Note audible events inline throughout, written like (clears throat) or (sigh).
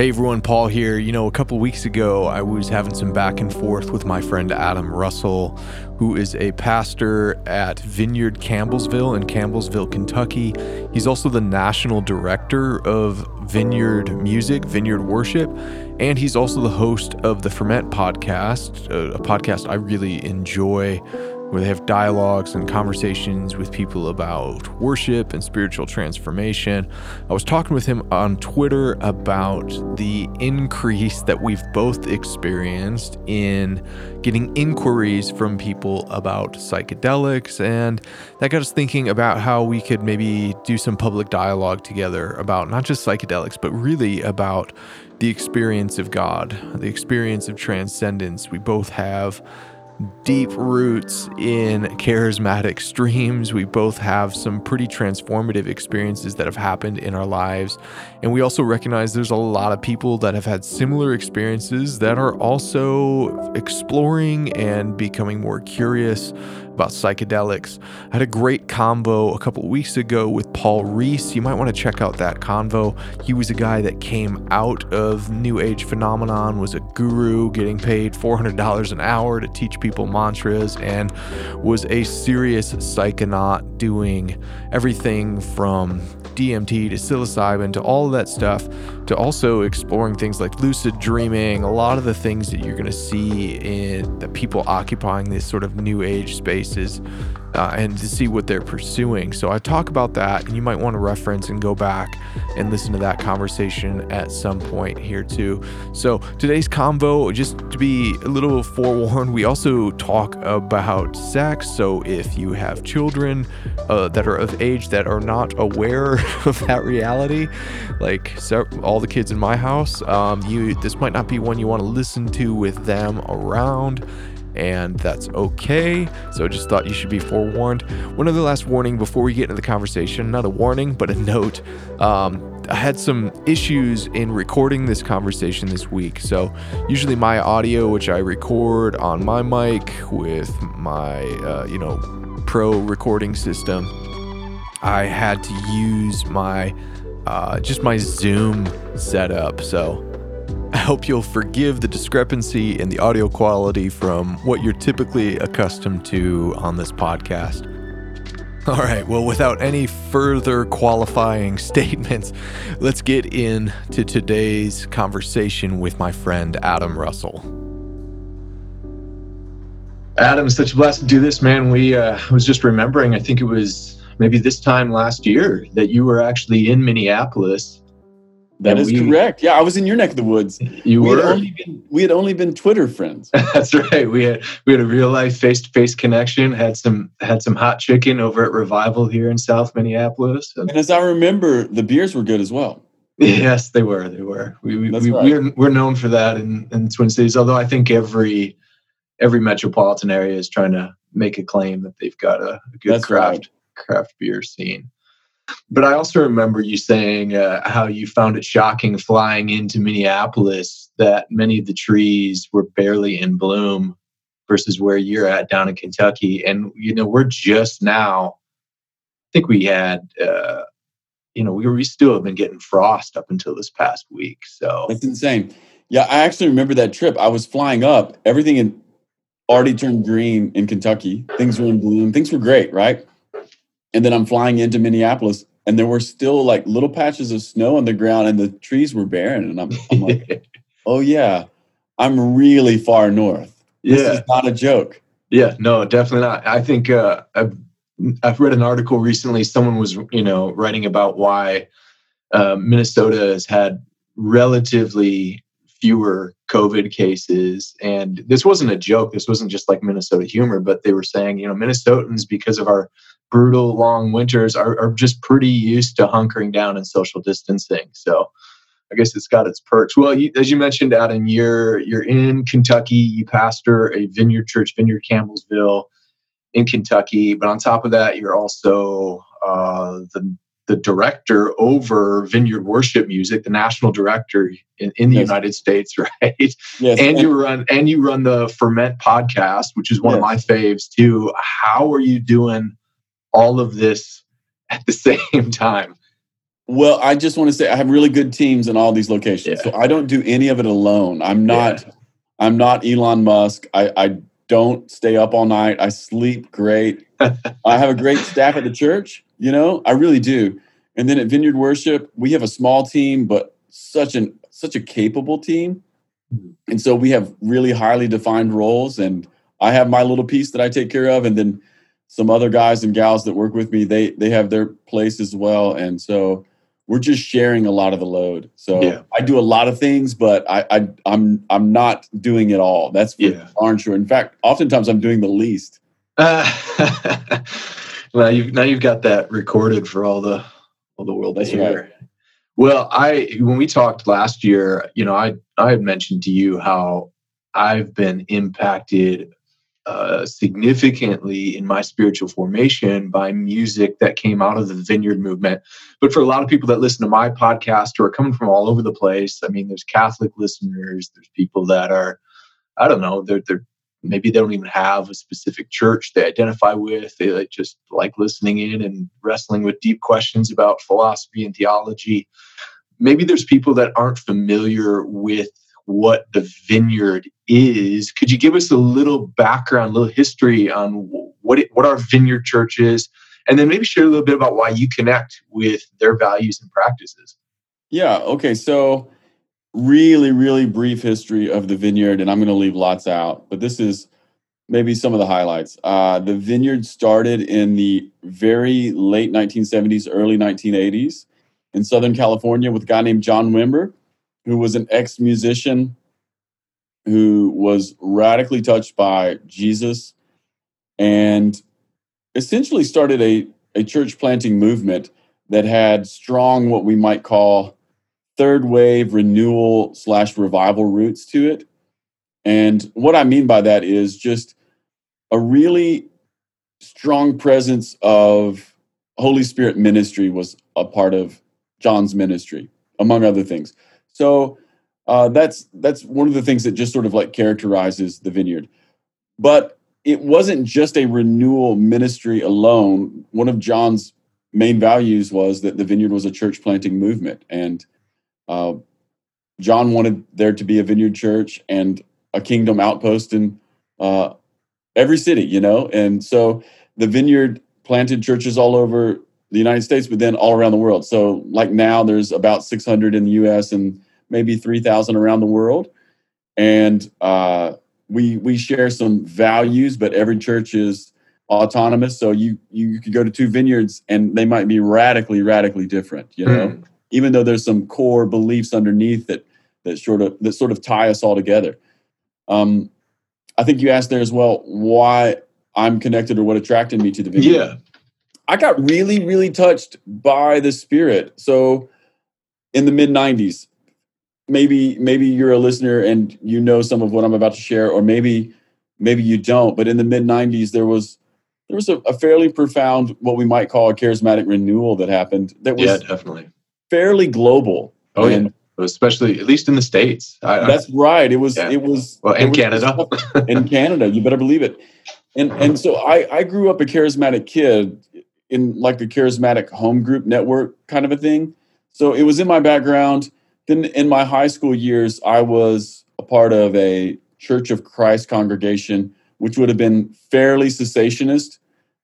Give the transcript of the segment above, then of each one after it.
Hey everyone, Paul here. You know, a couple weeks ago, I was having some back and forth with my friend Adam Russell, who is a pastor at Vineyard Campbellsville in Campbellsville, Kentucky. He's also the national director of Vineyard Music, Vineyard Worship, and he's also the host of the Ferment podcast, a podcast I really enjoy where they have dialogues and conversations with people about worship and spiritual transformation. I was talking with him on Twitter about the increase that we've both experienced in getting inquiries from people about psychedelics. And that got us thinking about how we could maybe do some public dialogue together about not just psychedelics, but really about the experience of God, the experience of transcendence. We both have deep roots in charismatic streams. We both have some pretty transformative experiences that have happened in our lives. And we also recognize there's a lot of people that have had similar experiences that are also exploring and becoming more curious about psychedelics. I had a great convo a couple weeks ago with Paul Rees. You might want to check out that convo. He was a guy that came out of New Age phenomenon, was a guru getting paid $400 an hour to teach people mantras, and was a serious psychonaut doing everything from DMT to psilocybin to all of that stuff to also exploring things like lucid dreaming, a lot of the things that you're going to see in the people occupying this sort of new age spaces uh, and to see what they're pursuing. So I talk about that, and you might want to reference and go back and listen to that conversation at some point here too. So today's convo, just to be a little forewarned, we also talk about sex. So if you have children uh, that are of age that are not aware (laughs) of that reality, like all the kids in my house, um, you this might not be one you want to listen to with them around and that's okay. So I just thought you should be forewarned. One other last warning before we get into the conversation not a warning, but a note. Um, I had some issues in recording this conversation this week. So, usually, my audio, which I record on my mic with my, uh, you know, pro recording system, I had to use my uh, just my Zoom setup. So, I hope you'll forgive the discrepancy in the audio quality from what you're typically accustomed to on this podcast. All right, well, without any further qualifying (laughs) statements, let's get into today's conversation with my friend Adam Russell. Adam, such a blessing to do this, man. We uh, was just remembering, I think it was maybe this time last year that you were actually in Minneapolis that is we, correct. Yeah, I was in your neck of the woods. You we were. Had only been, we had only been Twitter friends. (laughs) That's right. We had we had a real life face to face connection. Had some had some hot chicken over at Revival here in South Minneapolis. And, and as I remember, the beers were good as well. Yes, they were. They were. We we, we right. we're we're known for that in, in the Twin Cities. Although I think every every metropolitan area is trying to make a claim that they've got a, a good That's craft right. craft beer scene. But I also remember you saying uh, how you found it shocking flying into Minneapolis that many of the trees were barely in bloom versus where you're at down in Kentucky. And, you know, we're just now, I think we had, uh, you know, we, we still have been getting frost up until this past week. So that's insane. Yeah, I actually remember that trip. I was flying up, everything had already turned green in Kentucky. Things were in bloom. Things were great, right? And then I'm flying into Minneapolis and there were still like little patches of snow on the ground and the trees were barren. And I'm, I'm like, (laughs) oh yeah, I'm really far north. This yeah. is not a joke. Yeah, no, definitely not. I think uh, I've I've read an article recently. Someone was you know writing about why uh, Minnesota has had relatively fewer COVID cases, and this wasn't a joke. This wasn't just like Minnesota humor, but they were saying you know Minnesotans because of our brutal long winters are, are just pretty used to hunkering down and social distancing. So I guess it's got its perks. Well, you, as you mentioned, Adam, you're you're in Kentucky. You pastor a Vineyard Church, Vineyard Campbellsville, in Kentucky. But on top of that, you're also uh, the the director over Vineyard Worship Music, the national director in, in the yes. United States, (laughs) right? Yes. And you run and you run the Ferment podcast, which is one yes. of my faves too. How are you doing all of this (laughs) at the same time? Well, I just want to say I have really good teams in all these locations. Yeah. So I don't do any of it alone. I'm not Yeah. I'm not Elon Musk. I, I don't stay up all night. I sleep great. (laughs) I have a great staff at the church, you know, I really do. And then at Vineyard Worship, we have a small team, but such an such a capable team. Mhm. And so we have really highly defined roles and I have my little piece that I take care of and then some other guys and gals that work with me, they they have their place as well. And so we're just sharing a lot of the load. So Yeah. I do a lot of things, but I, I I'm I'm not doing it all. That's for Yeah. darn sure. In fact, oftentimes I'm doing the least. Uh, (laughs) well, you've now you've got that recorded for all the all the world to That's hear. Well, I when we talked last year, you know, I I had mentioned to you how I've been impacted uh, significantly in my spiritual formation by music that came out of the Vineyard movement. But for a lot of people that listen to my podcast who are coming from all over the place, I mean, there's Catholic listeners, there's people that are, I don't know, they're they're maybe they don't even have a specific church they identify with. They like, just like listening in and wrestling with deep questions about philosophy and theology. Maybe there's people that aren't familiar with what the vineyard is. Could you give us a little background, a little history on what it, what our vineyard church is, and then maybe share a little bit about why you connect with their values and practices? Yeah. Okay. So, really, really brief history of the vineyard, and I'm going to leave lots out, but this is maybe some of the highlights. Uh, the vineyard started in the very late 1970s, early 1980s in Southern California with a guy named John Wimber, who was an ex musician who was radically touched by Jesus and essentially started a, a church planting movement that had strong, what we might call third wave renewal slash revival roots to it. And what I mean by that is just a really strong presence of Holy Spirit ministry was a part of John's ministry, among other things. So uh, that's that's one of the things that just sort of like characterizes the vineyard. But it wasn't just a renewal ministry alone. One of John's main values was that the vineyard was a church planting movement, and uh, John wanted there to be a vineyard church and a kingdom outpost in uh, every city, you know. And so the vineyard planted churches all over the United States, but then all around the world. So, like now, there's about 600 in the U.S. and maybe 3,000 around the world, and uh, we we share some values, but every church is autonomous. So you you could go to two vineyards and they might be radically radically different. You know, Hmm. even though there's some core beliefs underneath that that sort of that sort of tie us all together. Um, I think you asked there as well why I'm connected or what attracted me to the vineyard. Yeah. I got really, really touched by the spirit. So in the mid 90s, maybe maybe you're a listener and you know some of what I'm about to share, or maybe maybe you don't. But in the mid 90s, there was there was a, a fairly profound, what we might call a charismatic renewal that happened that was Yeah, definitely. fairly global. Oh, yeah. and Especially at least in the states. I, that's right. It was Yeah. it was well, was- Canada. (laughs) in Canada. You better believe it. And and so I I grew up a charismatic kid in like a charismatic home group network kind of a thing. So it was in my background. Then in my high school years, I was a part of a Church of Christ congregation, which would have been fairly cessationist,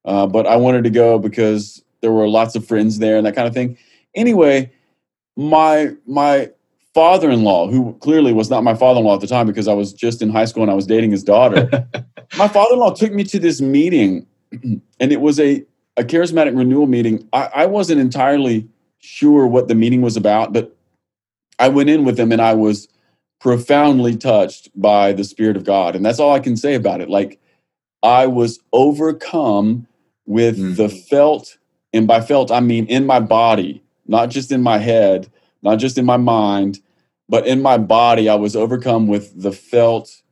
uh, but I wanted to go because there were lots of friends there and that kind of thing. Anyway, my my father-in-law, who clearly was not my father-in-law at the time because I was just in high school and I was dating his daughter, (laughs) my father-in-law took me to this meeting, (clears throat) and it was a a charismatic renewal meeting. I, I wasn't entirely sure what the meeting was about, but I went in with them and I was profoundly touched by the Spirit of God. And that's all I can say about it. Like I was overcome with Mm. the felt, and by felt, I mean in my body, not just in my head, not just in my mind, but in my body, I was overcome with the felt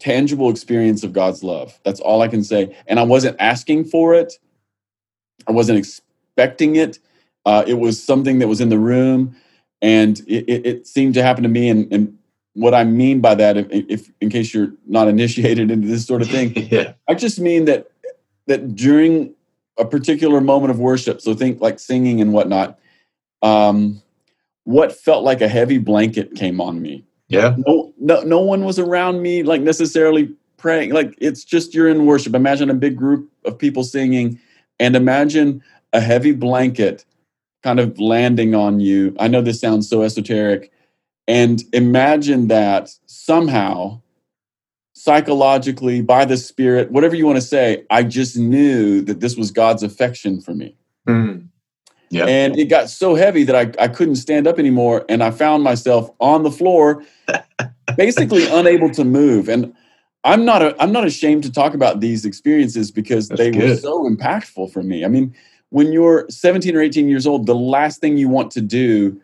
tangible experience of God's love. That's all I can say. And I wasn't asking for it. I wasn't expecting it. Uh, it was something that was in the room, and it, it, it seemed to happen to me. And, and what I mean by that, if, if in case you're not (laughs) initiated into this sort of thing, (laughs) yeah. I just mean that that during a particular moment of worship, so think like singing and whatnot, um, what felt like a heavy blanket came on me. Yeah. No, no, no one was around me, like necessarily praying. Like it's just you're in worship. Imagine a big group of people singing, and imagine a heavy blanket kind of landing on you. I know this sounds so esoteric, and imagine that somehow psychologically by the spirit whatever you want to say i just knew that this was god's affection for me Mm. Yeah. and it got so heavy that I, I couldn't stand up anymore and i found myself on the floor basically unable to move and i'm not a, i'm not ashamed to talk about these experiences because That's they were so impactful for me i mean when you're 17 or 18 years old the last thing you want to do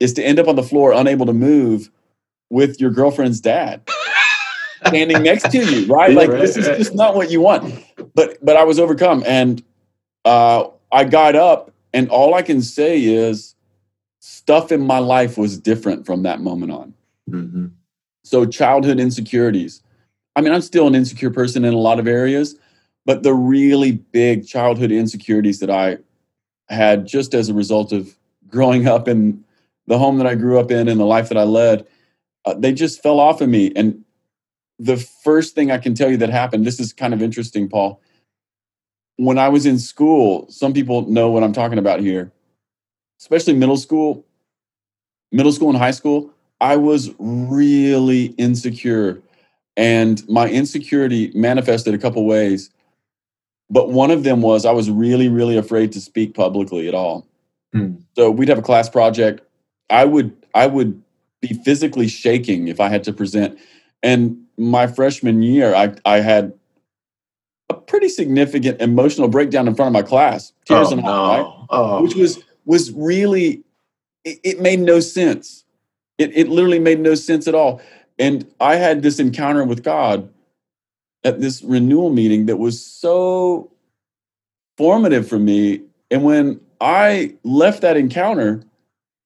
is to end up on the floor unable to move with your girlfriend's dad (laughs) standing next to you, right? Yeah, like right, this is right. just not what you want. But but I was overcome, and uh, I got up, and all I can say is stuff in my life was different from that moment on. Mhm. So childhood insecurities. I mean, I'm still an insecure person in a lot of areas, but the really big childhood insecurities that I had just as a result of growing (laughs) up in the home that I grew up in and the life that I led, uh, they just fell off of me. And the first thing I can tell you that happened, this is kind of interesting, Paul. When I was in school, some people know what I'm talking about here, especially middle school, middle school and high school. I was really insecure, and my insecurity manifested a couple ways. But one of them was I was really, really afraid to speak publicly at all. Hmm. So we'd have a class project. I would I would be physically shaking if I had to present. And my freshman year, I I had a pretty significant emotional breakdown in front of my class, tears oh, and no. all, right? Oh. which was was really it, it made no sense it, it literally made no sense at all and i had this encounter with god at this renewal meeting that was so formative for me and when i left that encounter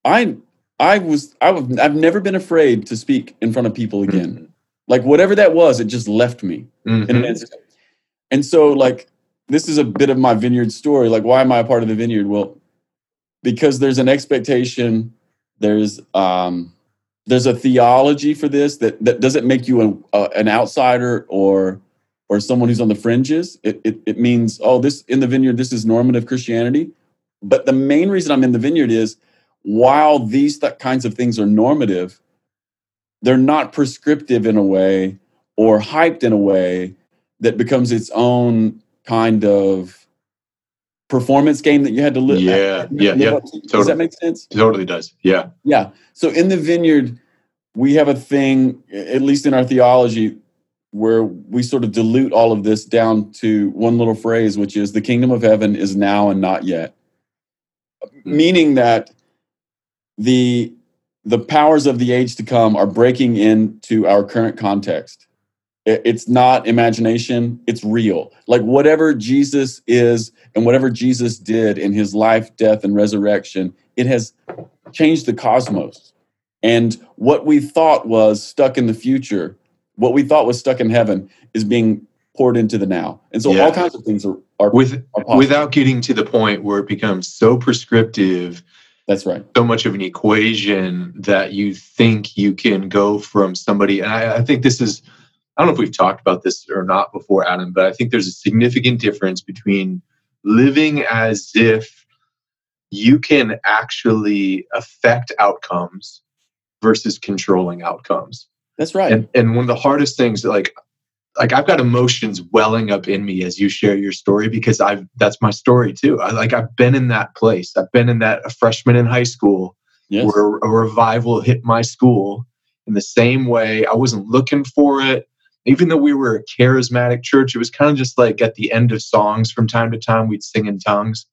i i was i was i've never been afraid to speak in front of people again like whatever that was it just left me Mhm. in an instant. And so, like, this is a bit of my vineyard story. Like, why am I a part of the vineyard? Well, because there's an expectation, there's um, there's a theology for this that that doesn't make you an, uh, an outsider or or someone who's on the fringes. It, it it means oh, this in the vineyard, this is normative Christianity. But the main reason I'm in the vineyard is while these th- kinds of things are normative, they're not prescriptive in a way or hyped in a way that becomes its own kind of performance game that you had to uh, live. Yeah, yeah, yeah, up to. Does that make sense? totally does. Yeah. Yeah. So in the vineyard, we have a thing, at least in our theology, where we sort of dilute all of this down to one little phrase, which is the kingdom of heaven is now and not yet. Mm-hmm. Meaning that the the powers of the age to come are breaking into our current context. It- It's not imagination, it's real. Like whatever Jesus is and whatever Jesus did in his life, death, and resurrection, it has changed the cosmos. And what we thought was stuck in the future, what we thought was stuck in heaven, is being poured into the now. And so Yeah. all kinds of things are, are, With are possible. without getting to the point where it becomes so prescriptive, That's right. so much of an equation that you think you can go from somebody. And I, I think this is, I don't know if we've talked about this or not before, Adam, but I think there's a significant difference between living as if you can actually affect outcomes versus controlling outcomes. That's right. and and one of the hardest things like like i've got emotions welling up in me as you share your story because i've that's my story too I, like i've been in that place i've been in that a freshman in high school yes. where a revival hit my school in the same way i wasn't looking for it even though we were a charismatic church it was kind of just like at the end of songs from time to time we'd sing in tongues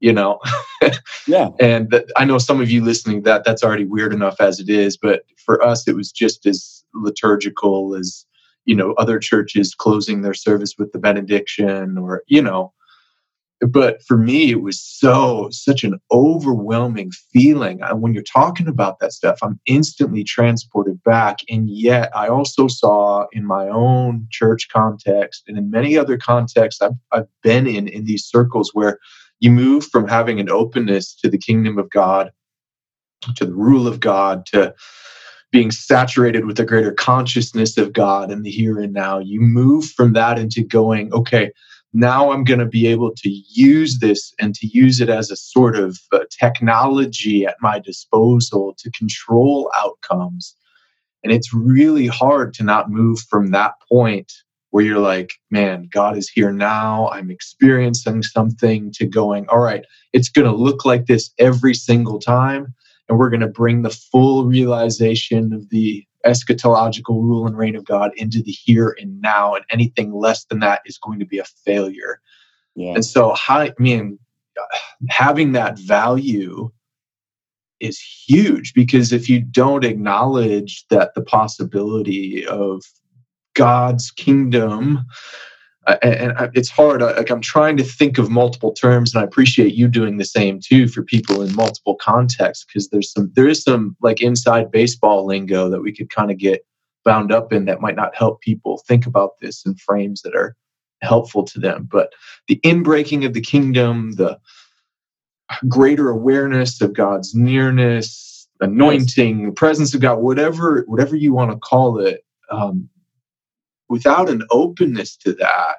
you know (laughs) Yeah. and that, I know some of you listening that that's already weird enough as it is, but for us it was just as liturgical as you know other churches closing their service with the benediction or you know. But for me, it was so such an overwhelming feeling. I- When you're talking about that stuff, I'm instantly transported back. And yet, I also saw in my own church context and in many other contexts I've, I've been in in these circles where you move from having an openness to the kingdom of God to the rule of God, to being saturated with a greater consciousness of God in the here and now. You move from that into going, okay, now I'm going to be able to use this and to use it as a sort of uh, technology at my disposal to control outcomes. And it's really hard to not move from that point where you're like, man, God is here now. I'm experiencing something to going, all right, it's going to look like this every single time. And we're going to bring the full realization of the eschatological rule and reign of God into the here and now. And anything less than that is going to be a failure. Yeah. And so, I mean, having that value is huge because if you don't acknowledge that the possibility of God's kingdom. Uh, and, it's hard. Like I'm trying to think of multiple terms, and I appreciate you doing the same too for people in multiple contexts because there's some there is some like inside baseball lingo that we could kind of get bound up in that might not help people think about this in frames that are helpful to them. But the inbreaking of the kingdom, the greater awareness of God's nearness, anointing, yes. presence of God, whatever whatever you want to call it, um, without an openness to that,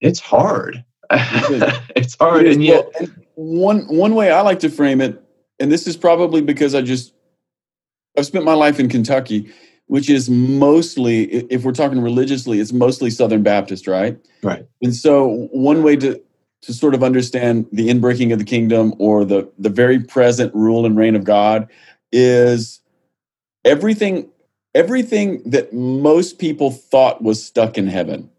it's hard. (laughs) it's hard, and yet well, one one way I like to frame it, and this is probably because I just I've spent my life in Kentucky, which is mostly, if we're talking religiously, it's mostly Southern Baptist, right? Right. And so one way to to sort of understand the inbreaking of the kingdom or the the very present rule and reign of God is everything everything that most people thought was stuck in heaven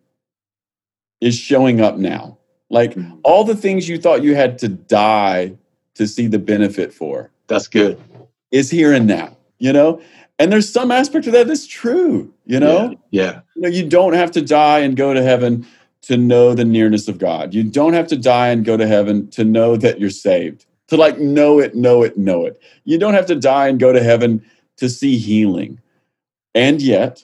is showing up now. Like mm-hmm. all the things you thought you had to die to see the benefit for. That's good. Is here and now, you know? And there's some aspect of that that's true, you know? Yeah. yeah. You know, you don't have to die and go to heaven to know the nearness of God. You don't have to die and go to heaven to know that you're saved. To like know it, know it, know it. You don't have to die and go to heaven to see healing and yet,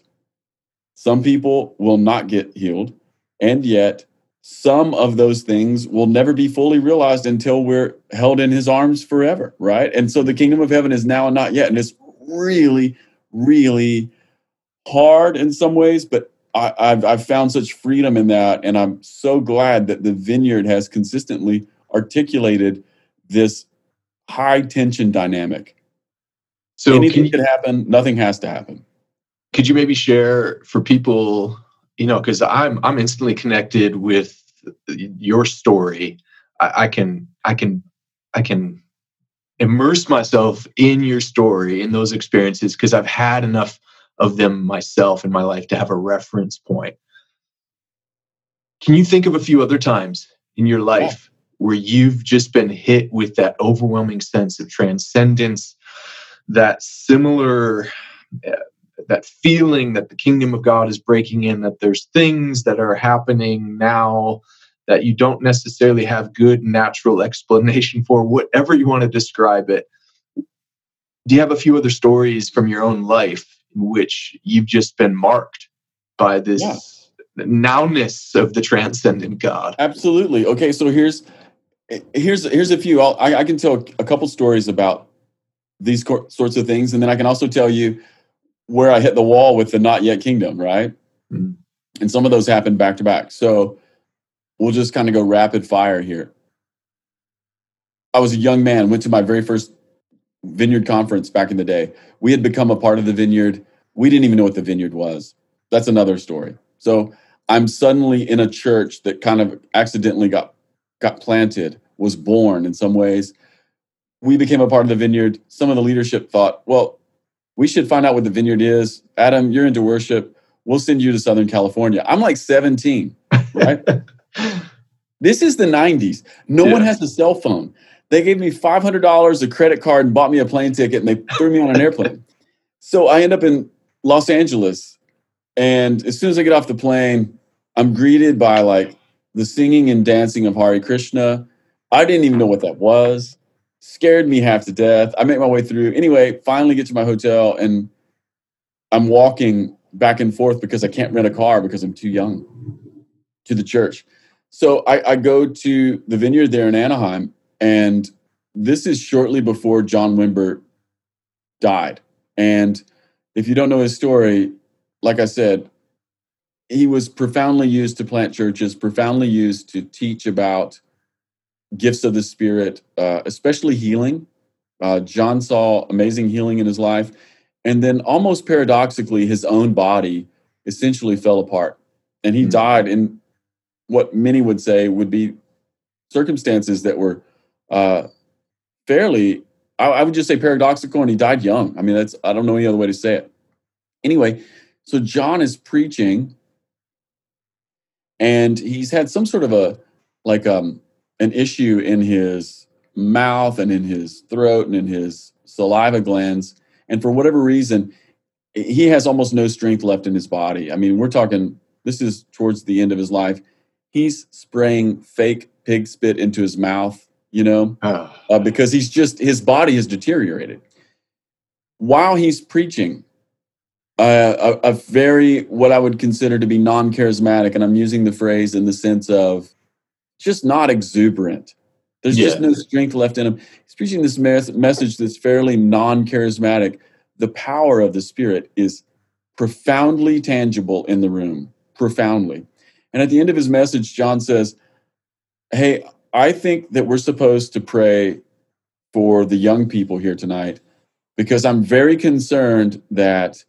some people will not get healed. And yet, some of those things will never be fully realized until we're held in his arms forever, right? And so the kingdom of heaven is now and not yet. And it's really, really hard in some ways, but I, have I've found such freedom in that. And I'm so glad that the vineyard has consistently articulated this high tension dynamic. So anything you, could happen, nothing has to happen could you maybe share for people you know because i'm i'm instantly connected with your story I, I, can i can i can immerse myself in your story in those experiences because i've had enough of them myself in my life to have a reference point can you think of a few other times in your life yeah. where you've just been hit with that overwhelming sense of transcendence that similar uh, that feeling that the kingdom of God is breaking in, that there's things that are happening now that you don't necessarily have good natural (laughs) explanation for, whatever you want to describe it. Do you have a few other stories from your own life in which you've just been marked by this yeah. nowness of the transcendent God? Absolutely. Okay, so here's here's here's a few. I, I can tell a couple stories about these sorts of things, and then I can also tell you where I hit the wall with the not yet kingdom, right? Mm-hmm. And some of those happened back to back. So we'll just kind of go rapid fire here. I was a young man, went to my very first vineyard conference back in the day. We had become a part of the vineyard. We didn't even know what the vineyard was. That's another story. So I'm suddenly in a church that kind of accidentally got got planted, was born in some ways. We became a part of the vineyard. Some of the leadership thought, well, we should find out what the vineyard is. Adam, you're into worship. We'll send you to Southern California. I'm like 17, right? (laughs) this is the 90s. No yeah. one has a cell phone. They gave me $500 a credit card and bought me a plane ticket and they threw me on an airplane. (laughs) So I end up in Los Angeles. And as soon as I get off the plane, I'm greeted by like the singing and dancing of Hare Krishna. I didn't even know what that was scared me half to death. I make my way through. Anyway, finally get to my hotel and I'm walking back and forth because I can't rent a car because I'm too young to the church. So I, I go to the vineyard there in Anaheim and this is shortly before John Wimber died. And if you don't know his story, like I said, he was profoundly used to plant churches, profoundly used to teach about gifts of the Spirit, uh, especially healing. Uh, John saw amazing healing in his life. And then, almost paradoxically, his own body essentially fell apart. And he mm-hmm. died in what many would say would be circumstances that were uh, fairly, I, I would just say paradoxical, and he died young. I mean, that's, I don't know any other way to say it. Anyway, so John is preaching, and he's had some sort of a, like, um, an issue in his mouth and in his throat and in his saliva glands. And for whatever reason, he has almost no strength left in his body. I mean, we're talking, this is towards the end of his life. He's spraying fake pig spit into his mouth, you know, oh. (sighs) uh, because he's just, his body has deteriorated. While he's preaching, uh, a, a, very, what I would consider to be non charismatic, and I'm using the phrase in the sense of just not exuberant. There's yeah. just no strength left in him. He's preaching this message that's fairly non charismatic. The power of the Spirit is profoundly tangible in the room, profoundly. And at the end of his message, John says, Hey, I think that we're supposed to pray for the young people here tonight because I'm very concerned that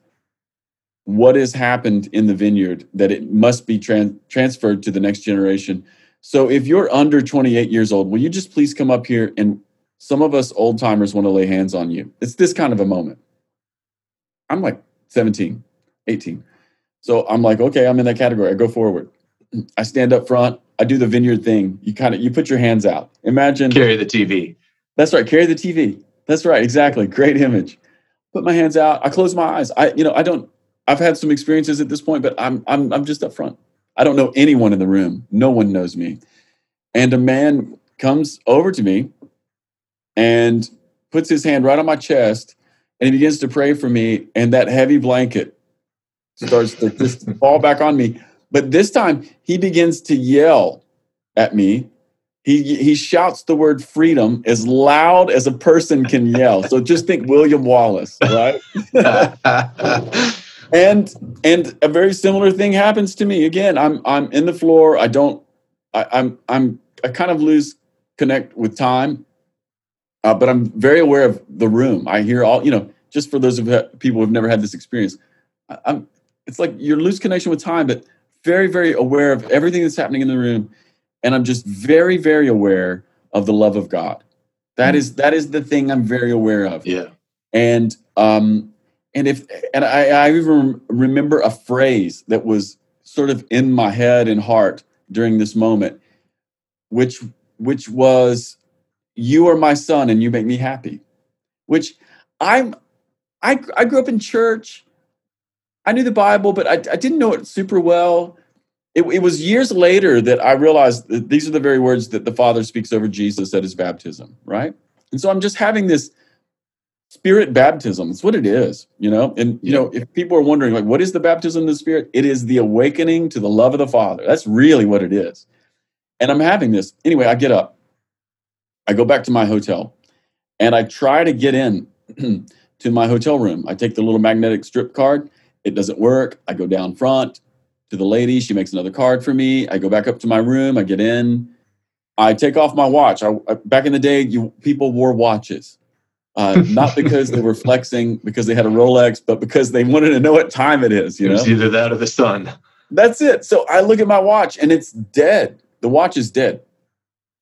what has happened in the vineyard that it must be tran- transferred to the next generation so if you're under 28 years old, will you just please come up here and some of us old timers want to lay hands on you. It's this kind of a moment. I'm like 17, 18. So I'm like, okay, I'm in that category. I go forward. I stand up front. I do the vineyard thing. You kind of you put your hands out. Imagine carry the TV. That's right. Carry the TV. That's right. Exactly. Great image. Put my hands out. I close my eyes. I you know I don't. I've had some experiences at this point, but I'm I'm I'm just up front. I don't know anyone in the room. No one knows me. And a man comes over to me and puts his hand right on my chest and he begins to pray for me. And that heavy blanket starts to just (laughs) fall back on me. But this time he begins to yell at me. He, he shouts the word freedom as loud as a person can yell. So just think William Wallace, right? (laughs) and and a very similar thing happens to me. Again i'm i'm in the floor. I don't I, i'm i'm i kind of lose connect with time uh, but i'm very aware of the room. I hear all you know just for those of people who've never had this experience I, i'm it's like you're lose connection with time but very very aware of everything that's happening in the room. And i'm just very very aware of the love of god. That mm-hmm. is that is the thing i'm very aware of. Yeah. And um and if and I, I even remember a phrase that was sort of in my head and heart during this moment, which which was, "You are my son, and you make me happy." Which I'm, I I grew up in church. I knew the Bible, but I, I didn't know it super well. It, it was years later that I realized that these are the very words that the Father speaks over Jesus at his baptism, right? And so I'm just having this spirit baptism it's what it is you know? And you know if people are wondering like what is the baptism of the spirit? It is the awakening to the love of the father. That's really what it is. And i'm having this anyway i get up. I go back to my hotel and i try to get in (clears throat) to my hotel room. I take the little magnetic strip card. It doesn't work. I go down front to the lady. She makes another card for me. I go back up to my room. I get in. I take off my watch. I, back in the day you people wore watches uh, not because they were (laughs) flexing because they had a Rolex, but because they wanted to know what time it is. You it was either that or the sun. That's it. So I look at my watch and it's dead. The watch is dead.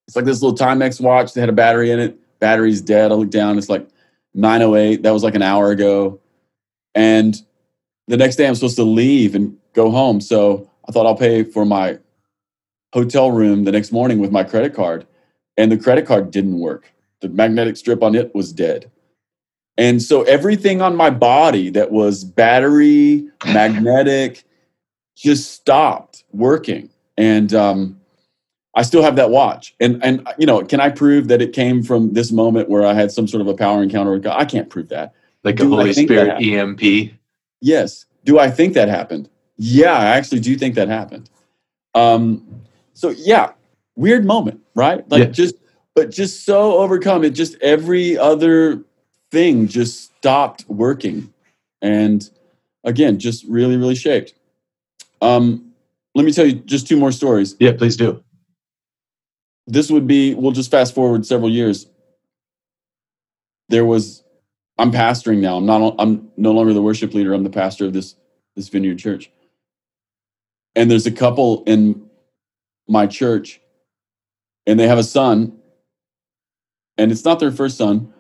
It's like this little Timex watch that had a battery in it. Battery's dead. I look down. It's like 9:08. That was like an hour ago. And the next day I'm supposed to leave and go home. So I thought I'll pay for my hotel room the next morning with my credit card. And the credit card didn't work the magnetic strip on it was dead. And so everything on my body that was battery, (laughs) magnetic, just stopped working. And um, I still have that watch. And and you know, can I prove that it came from this moment where I had some sort of a power encounter with God? I can't prove that. Like Do a Holy Spirit EMP. Yes. Do I think that happened? Yeah, I actually do think that happened. Um, so yeah, weird moment, right? Like yeah. just but just so overcome. It just every other thing just stopped working. And again, just really, really shaped. Um, let me tell you just two more stories. Yeah, please do. This would be, we'll just fast forward several years. There was, I'm pastoring now. I'm not, I'm no longer the worship leader. I'm the pastor of this, this vineyard church. And there's a couple in my church and they have a son and it's not their first son.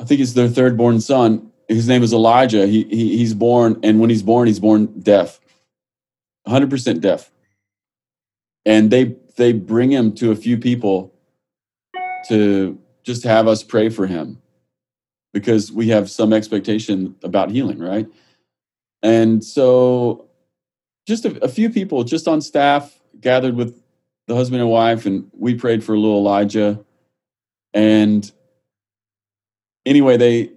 I think it's their third born son. His name is Elijah. He, he he's born, and when he's born, he's born deaf, 100% deaf. And they they bring him to a few people to just have us pray for him because we have some expectation about healing, right? And so just a, a few people just on staff gathered with the husband and wife, and we prayed for little Elijah and anyway, they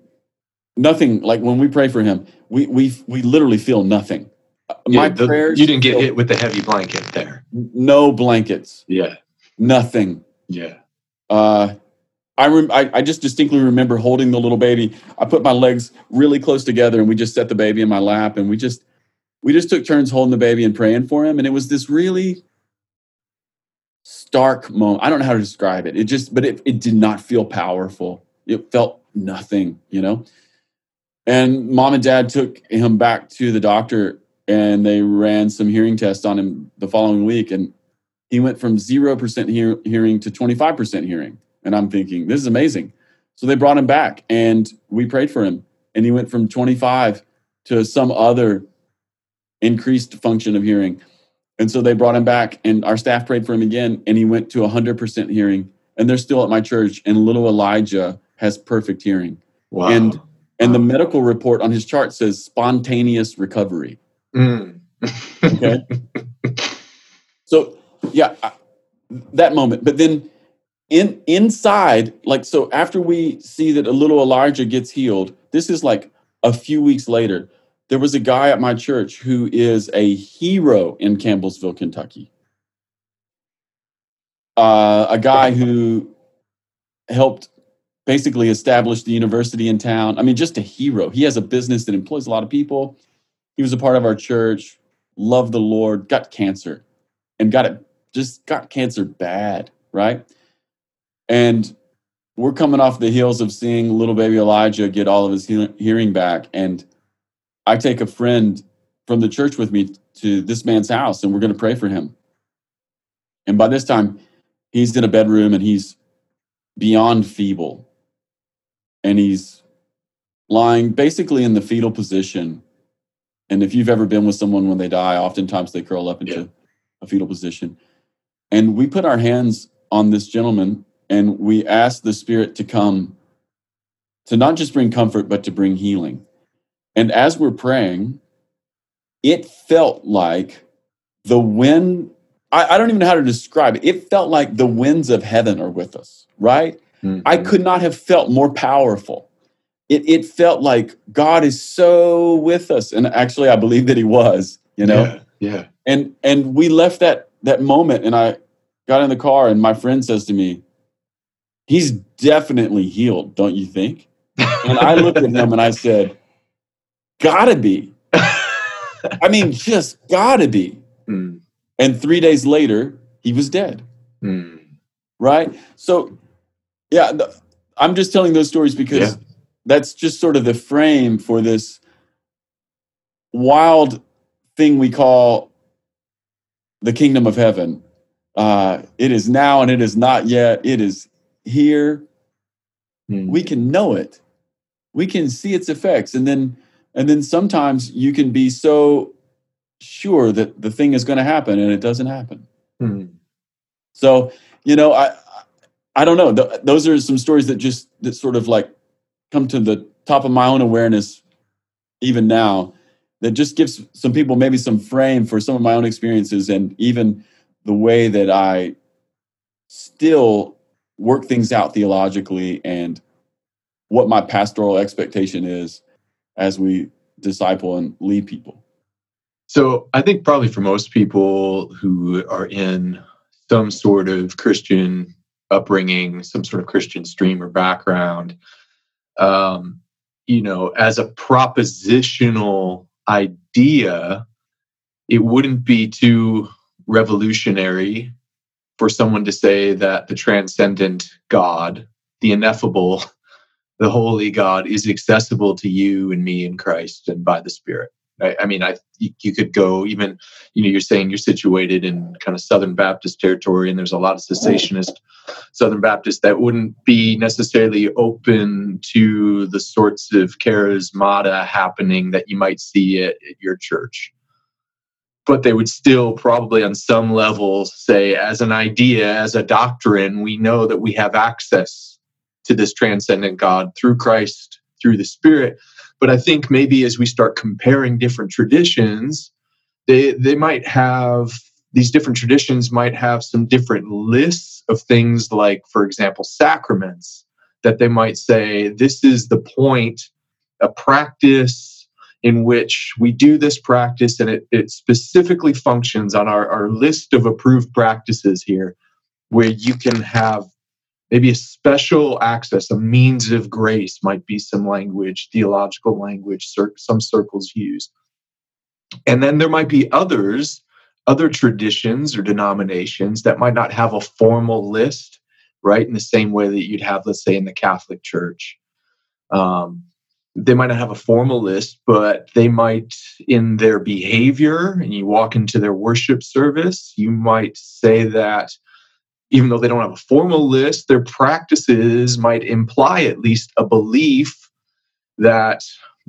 nothing like when we pray for him, we we we literally feel nothing. Yeah, My the, prayers. You didn't get hit with the heavy blanket there. No blankets. Yeah. Nothing. Yeah. Uh, I, rem- I, I just distinctly remember holding the little baby. I put my legs really close together, and we just set the baby in my lap, and we just we just took turns holding the baby and praying for him. And it was this really stark moment. I don't know how to describe it. It just, but it, it did not feel powerful. It felt nothing, you know? And mom and dad took him back to the doctor and they ran some hearing tests on him the following week. And he went from 0% hear, hearing to 25% hearing. And I'm thinking, this is amazing. So they brought him back and we prayed for him. And he went from 25 to some other increased function of hearing. And so they brought him back, and our staff prayed for him again, and he went to 100% hearing. And they're still at my church, and little Elijah has perfect hearing. Wow. And and the medical report on his chart says spontaneous recovery. Mm. okay. (laughs) So yeah, that moment. But then in inside, like so, after we see that a little Elijah gets healed, this is like a few weeks later there was a guy at my church who is a hero in Campbellsville, Kentucky. Uh, a guy who helped basically establish the university in town. I mean, just a hero. He has a business that employs a lot of people. He was a part of our church, loved the Lord, got cancer, and got it just got cancer bad, right? And we're coming off the heels of seeing little baby Elijah get all of his hearing back. And I take a friend from the church with me to this man's house and we're going to pray for him. And by this time, he's in a bedroom and he's beyond feeble. And he's lying basically in the fetal position. And if you've ever been with someone when they die, oftentimes they curl up into yeah. a fetal position. And we put our hands on this gentleman and we ask the Spirit to come to not just bring comfort, but to bring healing. And as we're praying, it felt like the wind, I, I, don't even know how to describe it. It felt like the winds of heaven are with us, right? Mm-hmm. I could not have felt more powerful. It, it felt like God is so with us. And actually, I believe that He was, you know? Yeah. yeah. And and we left that that moment and I got in the car and my friend says to me, He's definitely healed, don't you think? And I looked at him and I said, Gotta be. (laughs) I mean, just gotta be. Mm. And three days later, he was dead. Mm. Right? So, yeah, I'm just telling those stories because yeah. that's just sort of the frame for this wild thing we call the kingdom of heaven. Uh, it is now and it is not yet. It is here. Mm. We can know it. We can see its effects. And then and then sometimes you can be so sure that the thing is going to happen and it doesn't happen. Mm-hmm. So, you know, I I don't know. Those are some stories that just that sort of like come to the top of my own awareness even now that just gives some people maybe some frame for some of my own experiences and even the way that I still work things out theologically and what my pastoral expectation is as we disciple and lead people? So I think probably for most people who are in some sort of Christian upbringing, some sort of Christian stream or background, um, you know, as a propositional idea, it wouldn't be too revolutionary for someone to say that the transcendent God, the ineffable, the holy God is accessible to you and me in Christ and by the Spirit. I, I mean, I you, could go even, you know, you're saying you're situated in kind of Southern Baptist territory, and there's a lot of cessationist Southern Baptists that wouldn't be necessarily open to the sorts of charismata happening that you might see at, at your church but they would still probably on some level say as an idea as a doctrine we know that we have access to this transcendent god through christ through the spirit. But i think maybe as we start comparing different traditions they they might have these different traditions might have some different lists of things like for example sacraments that they might say this is the point a practice in which we do this practice and it, it specifically functions on our, our list of approved practices here, where you can have maybe a special access, a means of grace might be some language, theological language, some circles use. And then there might be others, other traditions or denominations that might not have a formal list, right? In the same way that you'd have, let's say, in the Catholic Church. Um, they might not have a formal list, but they might, in their behavior, and you walk into their worship service, you might say that even though they don't have a formal list, their practices might imply at least a belief that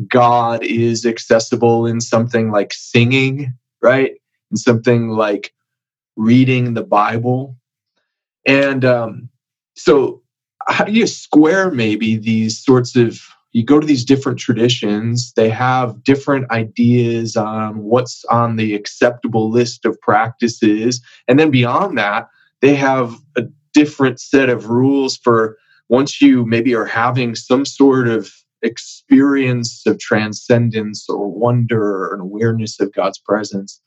God is accessible in something like singing, right? In something like reading the Bible. And um, so, how do you square maybe these sorts of you go to these different traditions, they have different ideas on what's on the acceptable list of practices. And then beyond that, they have a different set of rules for once you maybe are having some sort of experience of transcendence or wonder or an awareness of God's presence,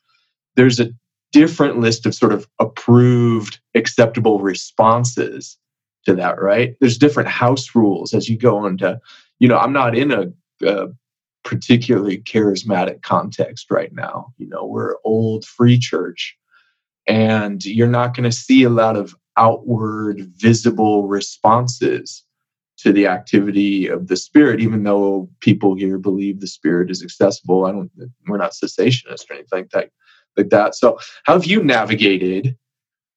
there's a different list of sort of approved, acceptable responses to that, right? There's different house rules as you go into you know, I'm not in a, a particularly charismatic context right now. You know, we're old free church, and you're not going to see a lot of outward visible responses to the activity of the spirit even though people here believe the spirit is accessible. I don't we're not cessationist or anything like that like that. So how have you navigated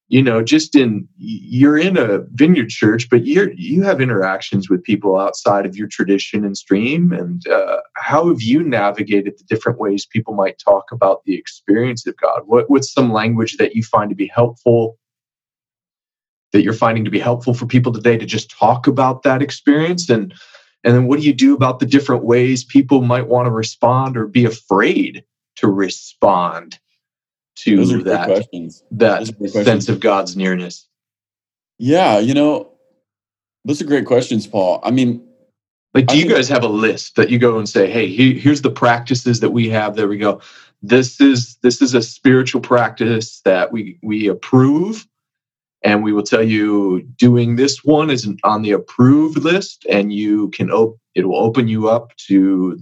you know just in you're in a vineyard church but you're you have interactions with people outside of your tradition and stream. And uh, how have you navigated the different ways people might talk about the experience of god? What, what's some language that you find to be helpful that you're finding to be helpful for people today to just talk about that experience? And and then what do you do about the different ways people might want to respond or be afraid to respond to that that sense of God's nearness? Yeah, you know, those are great questions, Paul. I mean, like, do I you guys have a list that you go and say, "Hey, here's the practices that we have." There we go. This is this is a spiritual practice that we we approve, and we will tell you doing this one is on the approved list, and you can op- it will open you up to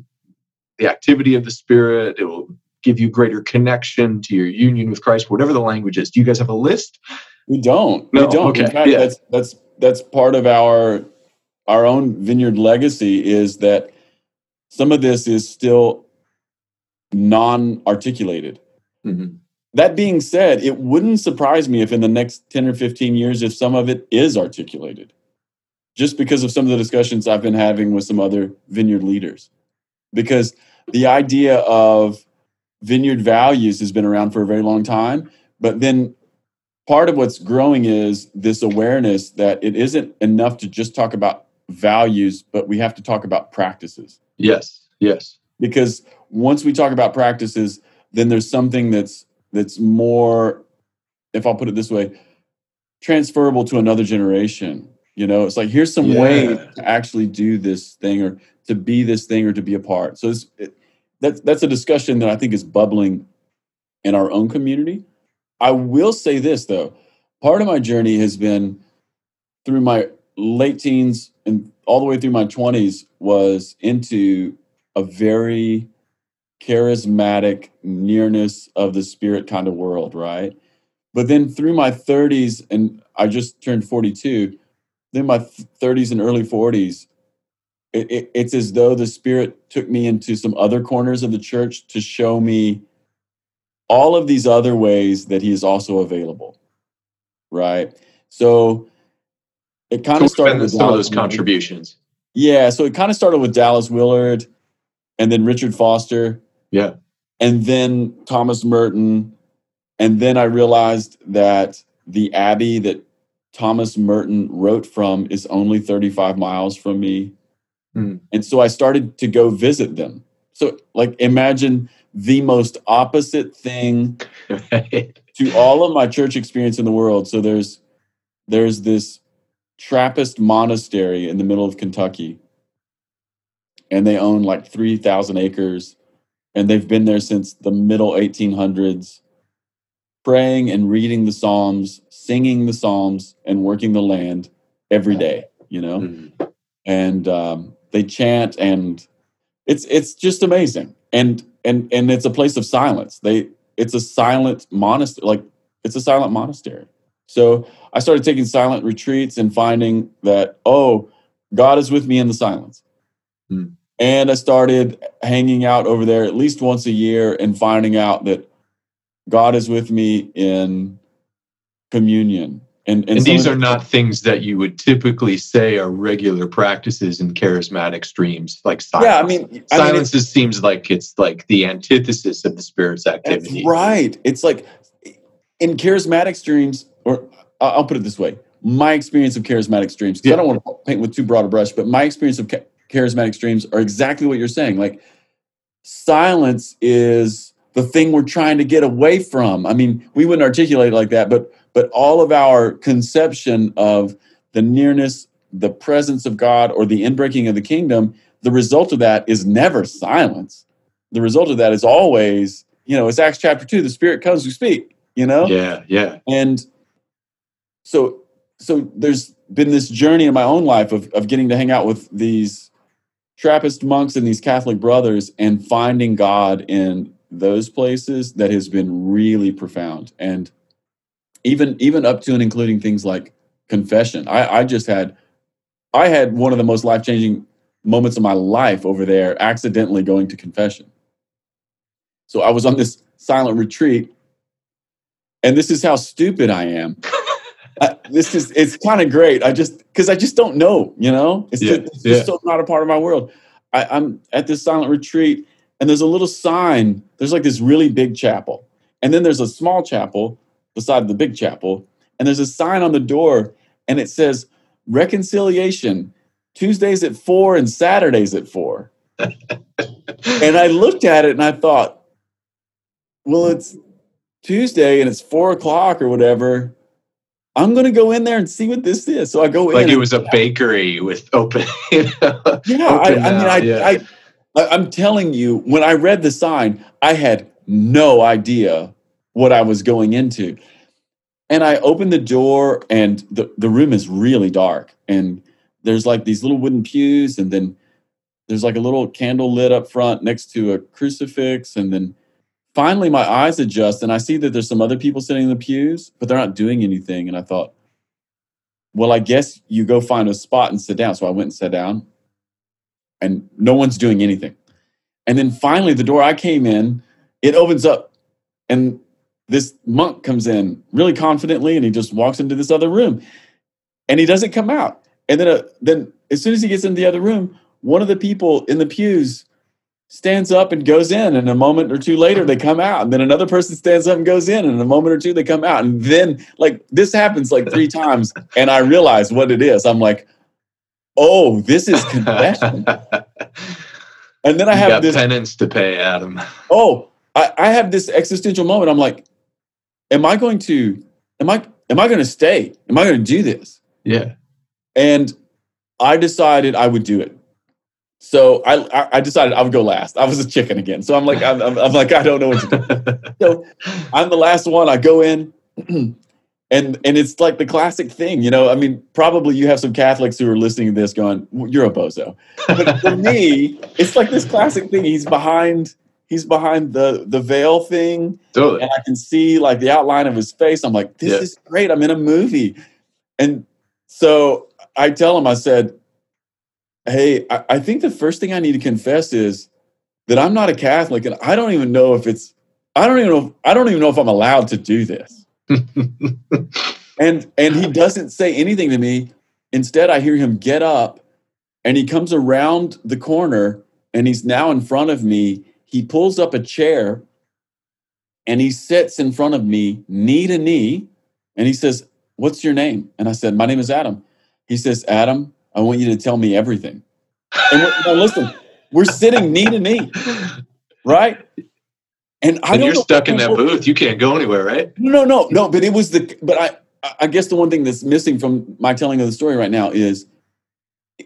the activity of the Spirit. It will give you greater connection to your union with Christ, whatever the language is. Do you guys have a list? We don't. No? We don't. Okay. Fact, yeah. That's that's that's part of our our own vineyard legacy is that some of this is still non-articulated. Mm-hmm. That being said, it wouldn't surprise me if in the next 10 or 15 years, if some of it is articulated, just because of some of the discussions I've been having with some other vineyard leaders. Because the idea of vineyard values has been around for a very long time but then part of what's growing is this awareness that it isn't enough to just talk about values but we have to talk about practices. Yes yes. Because once we talk about practices then there's something that's that's more if i'll put it this way transferable to another generation. You know it's like here's some yeah. way to actually do this thing or to be this thing or to be a part. So it's it, that's that's a discussion that I think is bubbling in our own community. I will say this though, part of my journey has been through my late teens and all the way through my 20s was into a very charismatic nearness of the spirit kind of world, right? But then through my 30s, and I just turned 42, then my 30s and early 40s, it, it, it's as though the spirit took me into some other corners of the church to show me all of these other ways that he is also available, right? So it kind of started with some of those contributions. Yeah, so it kind of started with Dallas Willard, and then Richard Foster. Yeah, and then Thomas Merton, and then I realized that the abbey that Thomas Merton wrote from is only 35 miles from me. Hmm. And so I started to go visit them. So, like, imagine the most opposite thing (laughs) to all of my church experience in the world. So there's there's this Trappist monastery in the middle of Kentucky, and they own like three thousand acres, and they've been there since the middle 1800s, praying and reading the Psalms, singing the Psalms, and working the land every day. You know, mm-hmm. and um, they chant, and it's it's just amazing. And and and it's a place of silence. They it's a silent monastery, like it's a silent monastery. So I started taking silent retreats and finding that oh, God is with me in the silence. Hmm. And I started hanging out over there at least once a year and finding out that God is with me in communion and, and, and these are not things that you would typically say are regular practices in charismatic streams, like silence. Yeah, I mean, silence I mean, seems like it's like the antithesis of the spirit's activity. right. It's like in charismatic streams, or I'll put it this way: my experience of charismatic streams. Because yeah. I don't want to paint with too broad a brush, but my experience of charismatic streams are exactly what you're saying. Like silence is the thing we're trying to get away from. I mean, we wouldn't articulate it like that, but but all of our conception of the nearness, the presence of God, or the inbreaking of the kingdom, the result of that is never silence. The result of that is always, you know, it's Acts chapter two, the Spirit comes to speak, you know? Yeah, yeah. And so so there's been this journey in my own life of, of getting to hang out with these Trappist monks and these Catholic brothers and finding God in those places that has been really profound. And even even up to and including things like confession. I, I just had I had one of the most life changing moments of my life over there, accidentally going to confession. So I was on this silent retreat, and this is how stupid I am. (laughs) I, this is it's kind of great. I just because I just don't know, you know, it's, yeah, just, it's yeah. just so not a part of my world. I, I'm at this silent retreat, and there's a little sign. There's like this really big chapel, and then there's a small chapel beside the big chapel, and there's a sign on the door, and it says reconciliation Tuesdays at four and Saturdays at four. (laughs) and I looked at it and I thought, well, it's Tuesday and it's four o'clock or whatever. I'm going to go in there and see what this is. So I go like in. Like it was a bakery with open. (laughs) You know, yeah, open I, I, mean, I, yeah. I, I'm telling you, when I read the sign, I had no idea what I was going into. And I open the door, and the, the room is really dark. And there's like these little wooden pews, and then there's like a little candle lit up front next to a crucifix. And then finally, my eyes adjust, and I see that there's some other people sitting in the pews, but they're not doing anything. And I thought, well, I guess you go find a spot and sit down. So I went and sat down, and no one's doing anything. And then finally, the door I came in, it opens up, and this monk comes in really confidently and he just walks into this other room and he doesn't come out. And then, uh, then as soon as he gets into the other room, one of the people in the pews stands up and goes in and a moment or two later they come out. And then another person stands up and goes in and a moment or two they come out. And then like this happens like three (laughs) times and i realize what it is. I'm like oh this is confession. (laughs) And then i you have this penance to pay adam. Oh I, I have this existential moment. I'm like am I going to am I am I going to stay? Am I going to do this? Yeah. And I decided I would do it. So I I decided I would go last. I was a chicken again. So I'm like I'm, I'm, I'm like I don't know what to do. (laughs) so I'm the last one. I go in, (clears throat) and and it's like the classic thing, you know. I mean, probably you have some Catholics who are listening to this going, "You're a bozo," but for me, (laughs) it's like this classic thing. He's behind, he's behind the the veil thing, Totally. and I can see like the outline of his face. I'm like, this Yeah. is great. I'm in a movie. And so I tell him, I said, Hey, I, I think the first thing I need to confess is that I'm not a Catholic and I don't even know if it's I don't even know if, I don't even know if I'm allowed to do this. (laughs) And and he doesn't say anything to me. Instead, I hear him get up and he comes around the corner and he's now in front of me. He pulls up a chair and he sits in front of me, knee to knee, and he says, What's your name? And I said, My name is Adam. He says, Adam, I want you to tell me everything. And now listen, we're sitting knee to knee, right? And I and you're stuck in that booth. You can't go anywhere, right? no, no, no. But it was the. But I, I guess the one thing that's missing from my telling of the story right now is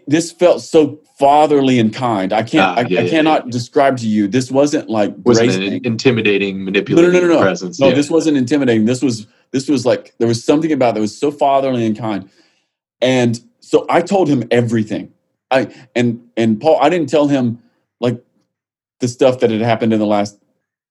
this felt so fatherly and kind. I can't. Ah, I, yeah, I yeah, cannot describe to you. This wasn't like Wasn't an intimidating, manipulating no, no, no, no. presence. No, yeah. this wasn't intimidating. This was. This was like there was something about it that was so fatherly and kind. And so I told him everything. I and and Paul. I didn't tell him like the stuff that had happened in the last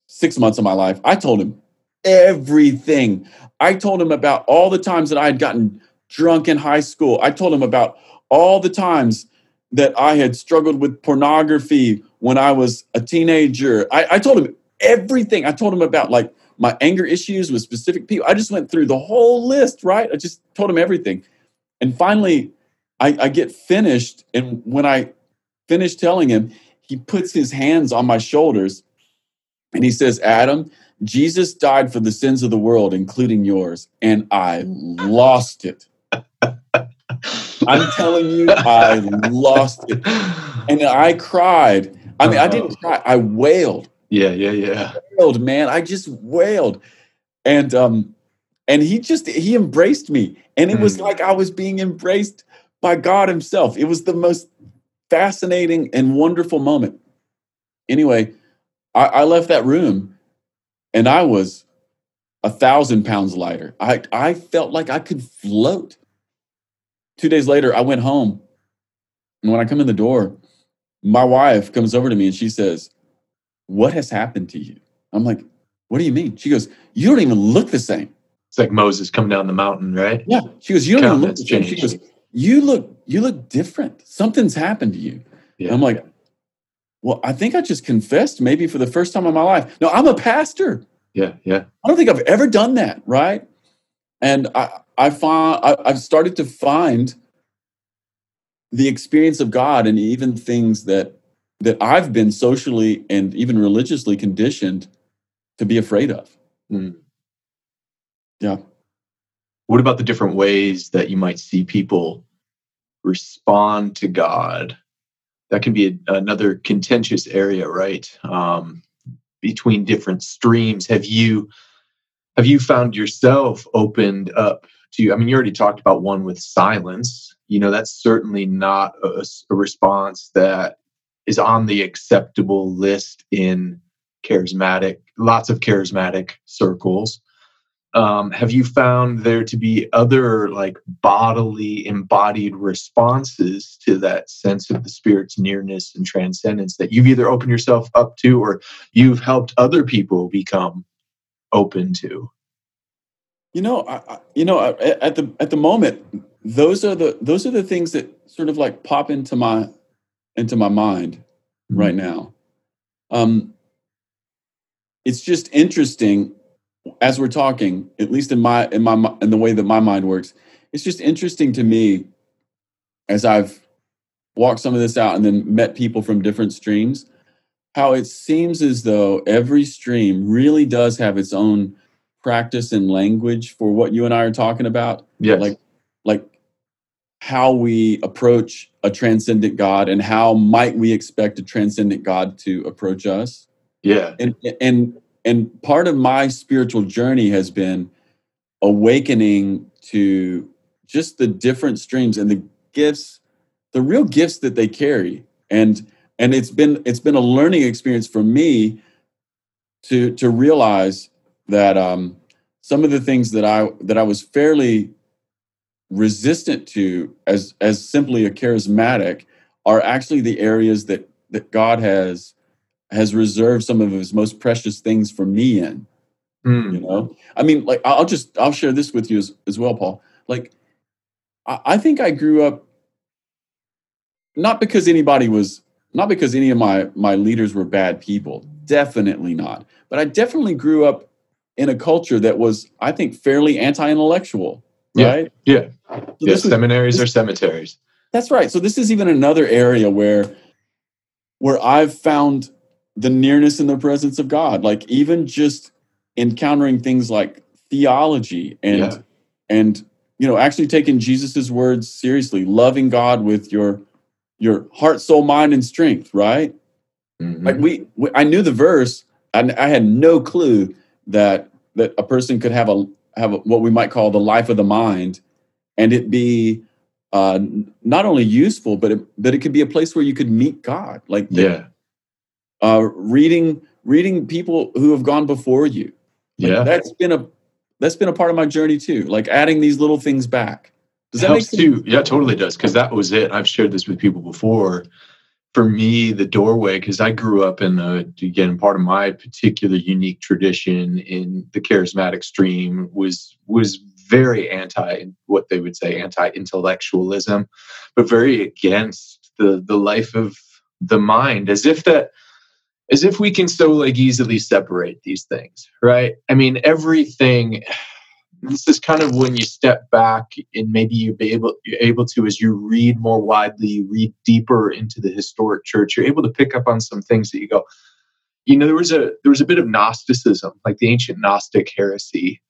six months of my life. I told him everything. I told him about all the times that I had gotten drunk in high school. I told him about all the times that I had struggled with pornography when I was a teenager. I, I told him everything. I told him about like my anger issues with specific people. I just went through the whole list, right? I just told him everything. And finally, I, I get finished. And when I finish telling him, he puts his hands on my shoulders and he says, Adam, Jesus died for the sins of the world, including yours. And I lost it. I'm telling you, I lost it. And I cried. I mean, I didn't cry, I wailed. yeah, yeah, yeah. I Wailed, man. I just wailed. And um, and he just he embraced me. And it was Mm. like I was being embraced by God Himself. It was the most fascinating and wonderful moment. Anyway, I, I left that room and I was a thousand pounds lighter. I, I felt like I could float. Two days later, I went home. And when I come in the door, my wife comes over to me and she says, What has happened to you? I'm like, What do you mean? She goes, You don't even look the same. It's like Moses coming down the mountain, right? Yeah. She goes, You don't even look the same. She goes, You look, you look different. Something's happened to you. Yeah. And I'm like, Well, I think I just confessed maybe for the first time in my life. No, I'm a pastor. yeah, yeah. I don't think I've ever done that, right? And I, I find I, I've started to find the experience of God and even things that that I've been socially and even religiously conditioned to be afraid of. Mm. Yeah. What about the different ways that you might see people respond to God? That can be a, another contentious area, right? Um, between different streams, have you have you found yourself opened up to? I mean, you already talked about one with silence. You know, that's certainly not a, a response that is on the acceptable list in charismatic, lots of charismatic circles um, have you found there to be other like bodily embodied responses to that sense of the spirit's nearness and transcendence that you've either opened yourself up to or you've helped other people become open to You know, I, I- you know, I- at the at the moment, those are the those are the things that sort of like pop into my into my mind right now. Um, it's just interesting as we're talking, at least in my in my in the way that my mind works. It's just interesting to me as I've walked some of this out and then met people from different streams, how it seems as though every stream really does have its own practice and language for what you and I are talking about yes. like like how we approach a transcendent god and how might we expect a transcendent god to approach us. Yeah. And and and part of my spiritual journey has been awakening to just the different streams and the gifts the real gifts that they carry. And and it's been it's been a learning experience for me to to realize that um some of the things that I that I was fairly resistant to as as simply a charismatic are actually the areas that that God has has reserved some of his most precious things for me in. Mm. You know, I mean, like I'll just I'll share this with you as, as well, Paul. Like, I, I think I grew up not because anybody was not because any of my my leaders were bad people, definitely not. But I definitely grew up in a culture that was, I think, fairly anti-intellectual. Right? Yeah. Yeah. So yeah seminaries are cemeteries. That's right. So this is even another area where where I've found the nearness and the presence of God. Like even just encountering things like theology and yeah. and you know actually taking Jesus's words seriously, loving God with your your heart, soul, mind, and strength. Right? Mm-hmm. Like we, we, I knew the verse, and I had no clue that that a person could have a have a, what we might call the life of the mind, and it be uh, not only useful, but it, but it could be a place where you could meet God. Like the, yeah, uh, reading reading people who have gone before you. Like yeah, that's been a that's been a part of my journey too. Like adding these little things back. Does that helps too? Yeah, totally does. Because that was it. I've shared this with people before. For me, the doorway, because I grew up in a, again, part of my particular unique tradition in the charismatic stream was was very anti what they would say anti-intellectualism, but very against the the life of the mind, as if that as if we can so like easily separate these things, right? I mean, everything. This is kind of when you step back and maybe you be able you're able to as you read more widely, you read deeper into the historic church, you're able to pick up on some things that you go, you know, there was a there was a bit of Gnosticism, like the ancient Gnostic heresy,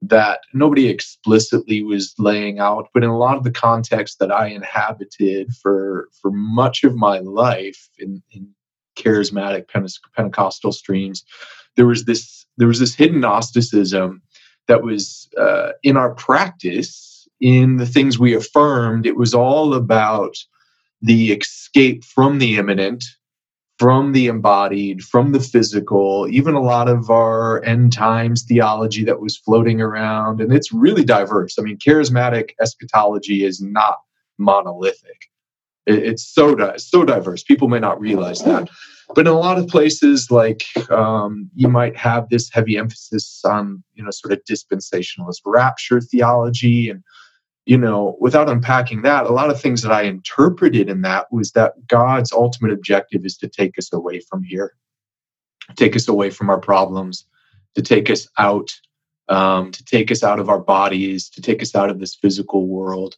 that nobody explicitly was laying out, but in a lot of the context that I inhabited for for much of my life in, in charismatic Pentecostal streams, there was this there was this hidden Gnosticism that was uh, in our practice, in the things we affirmed. It was all about the escape from the immanent, from the embodied, from the physical, even a lot of our end times theology that was floating around. And it's really diverse. I mean, charismatic eschatology is not monolithic. It's so so diverse. People may not realize that, but in a lot of places, like um, you might have this heavy emphasis on you know sort of dispensationalist rapture theology, and you know without unpacking that, a lot of things that I interpreted in that was that God's ultimate objective is to take us away from here, take us away from our problems, to take us out, um, to take us out of our bodies, to take us out of this physical world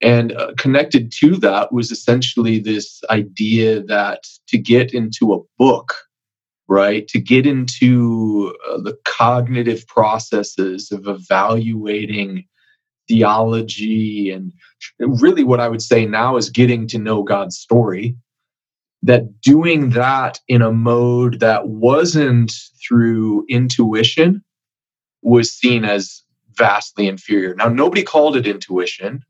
and uh, connected to that was essentially this idea that to get into a book, right, to get into uh, the cognitive processes of evaluating theology and really what I would say now is getting to know God's story, that doing that in a mode that wasn't through intuition was seen as vastly inferior. Now, nobody called it intuition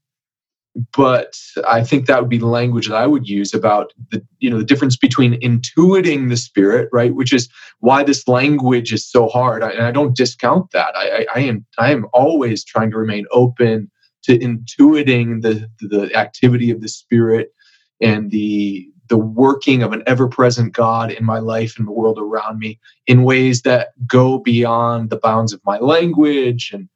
but I think that would be the language that I would use about the you know the difference between intuiting the spirit, right, which is why this language is so hard. I, and I don't discount that. I, I, I, am I am always trying to remain open to intuiting the the activity of the spirit and the the working of an ever-present God in my life and the world around me in ways that go beyond the bounds of my language and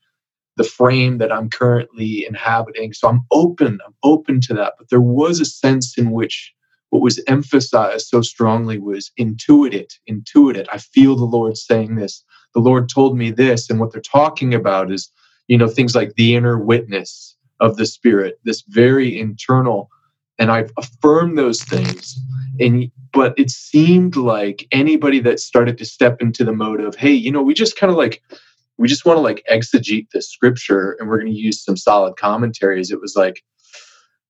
the frame that I'm currently inhabiting. So I'm open, I'm open to that. But there was a sense in which what was emphasized so strongly was intuit it, intuit it. I feel the Lord saying this. The Lord told me this. And what they're talking about is, you know, things like the inner witness of the Spirit, this very internal. And I've affirmed those things. And but it seemed like anybody that started to step into the mode of, hey, you know, we just kind of like we just want to like exegete the scripture and we're going to use some solid commentaries. It was like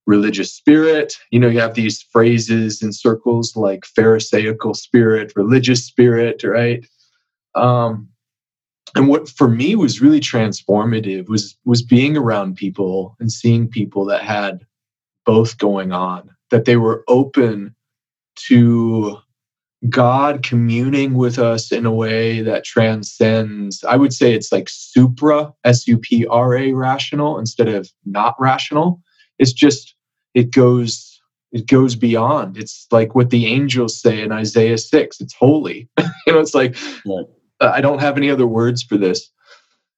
religious spirit. You know, you have these phrases in circles like Pharisaical spirit, religious spirit, right? Um, and what for me was really transformative was was being around people and seeing people that had both going on, that they were open to God communing with us in a way that transcends, I would say it's like supra, S U P R A rational instead of not rational. It's just, it goes, it goes beyond. It's like what the angels say in Isaiah 6. It's holy. (laughs) you know, it's like, right. I don't have any other words for this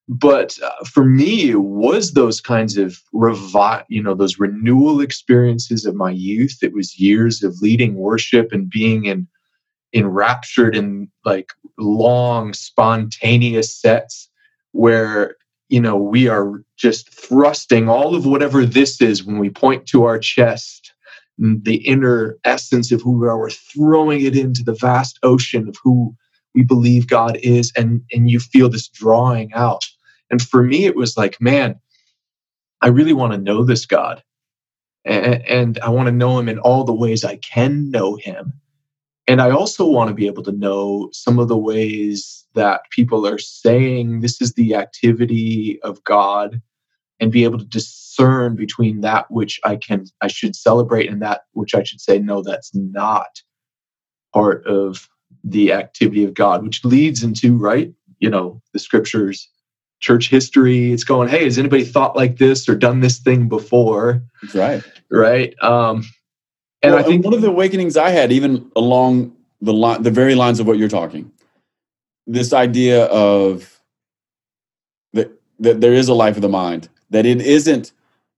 but uh, for me it was those kinds of revi- you know those renewal experiences of my youth it was years of leading worship and being in enraptured in like long spontaneous sets where you know we are just thrusting all of whatever this is when we point to our chest the inner essence of who we are we're throwing it into the vast ocean of who we believe god is and and you feel this drawing out and for me, it was like, man, I really want to know this God. And, and I want to know him in all the ways I can know him. And I also want to be able to know some of the ways that people are saying this is the activity of God and be able to discern between that which I can I should celebrate and that which I should say no that's not part of the activity of God which leads into right you know the scriptures church history. It's going, hey, has anybody thought like this or done this thing before? Right. Right. Um, and well, I think one of the awakenings I had, even along the line, the very lines of what you're talking, this idea of that that there is a life of the mind, that it isn't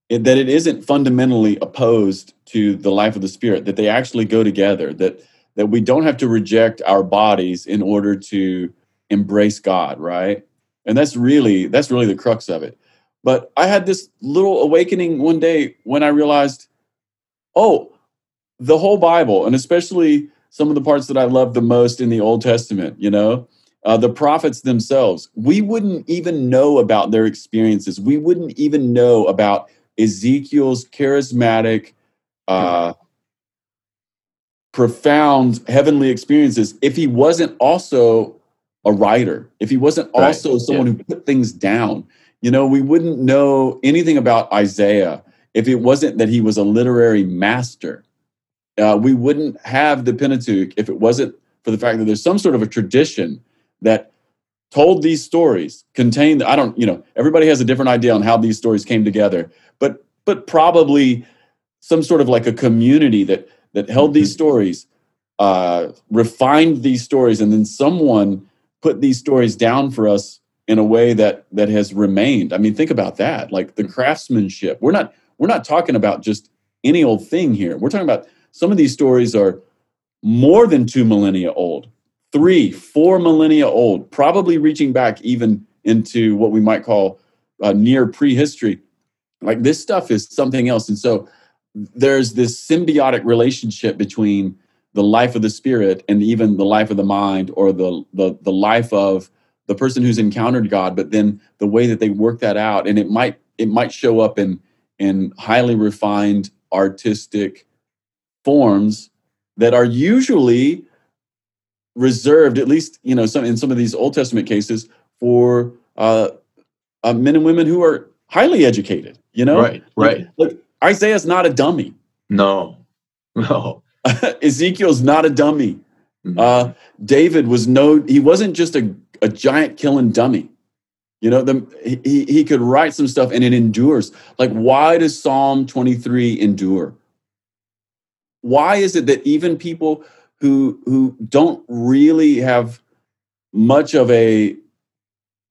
it, that it isn't fundamentally opposed to the life of the spirit, that they actually go together, that that we don't have to reject our bodies in order to embrace God, right? and that's really that's really the crux of it but i had this little awakening one day when i realized oh the whole bible and especially some of the parts that i love the most in the old testament you know uh, the prophets themselves we wouldn't even know about their experiences we wouldn't even know about ezekiel's charismatic uh, profound heavenly experiences if he wasn't also a writer, if he wasn't also right. someone yeah. who put things down, you know, we wouldn't know anything about Isaiah if it wasn't that he was a literary master. Uh, we wouldn't have the Pentateuch if it wasn't for the fact that there's some sort of a tradition that told these stories, contained. I don't, you know, everybody has a different idea on how these stories came together, but but probably some sort of like a community that that held these mm-hmm. stories, uh, refined these stories, and then someone put these stories down for us in a way that that has remained. I mean, think about that. Like the craftsmanship. We're not we're not talking about just any old thing here. We're talking about some of these stories are more than two millennia old, three, four millennia old, probably reaching back even into what we might call uh, near prehistory. Like this stuff is something else. And so there's this symbiotic relationship between the life of the spirit and even the life of the mind or the, the the life of the person who's encountered God, but then the way that they work that out, and it might it might show up in in highly refined artistic forms that are usually reserved, at least you know, some in some of these Old Testament cases, for uh, uh, men and women who are highly educated. You know, right, right. Like, like Isaiah's not a dummy. No, (laughs) no. (laughs) Ezekiel's not a dummy. Mm-hmm. Uh, David was no, he wasn't just a, a giant killing dummy. You know, the, he, he could write some stuff and it endures. Like, why does Psalm 23 endure? Why is it that even people who who don't really have much of a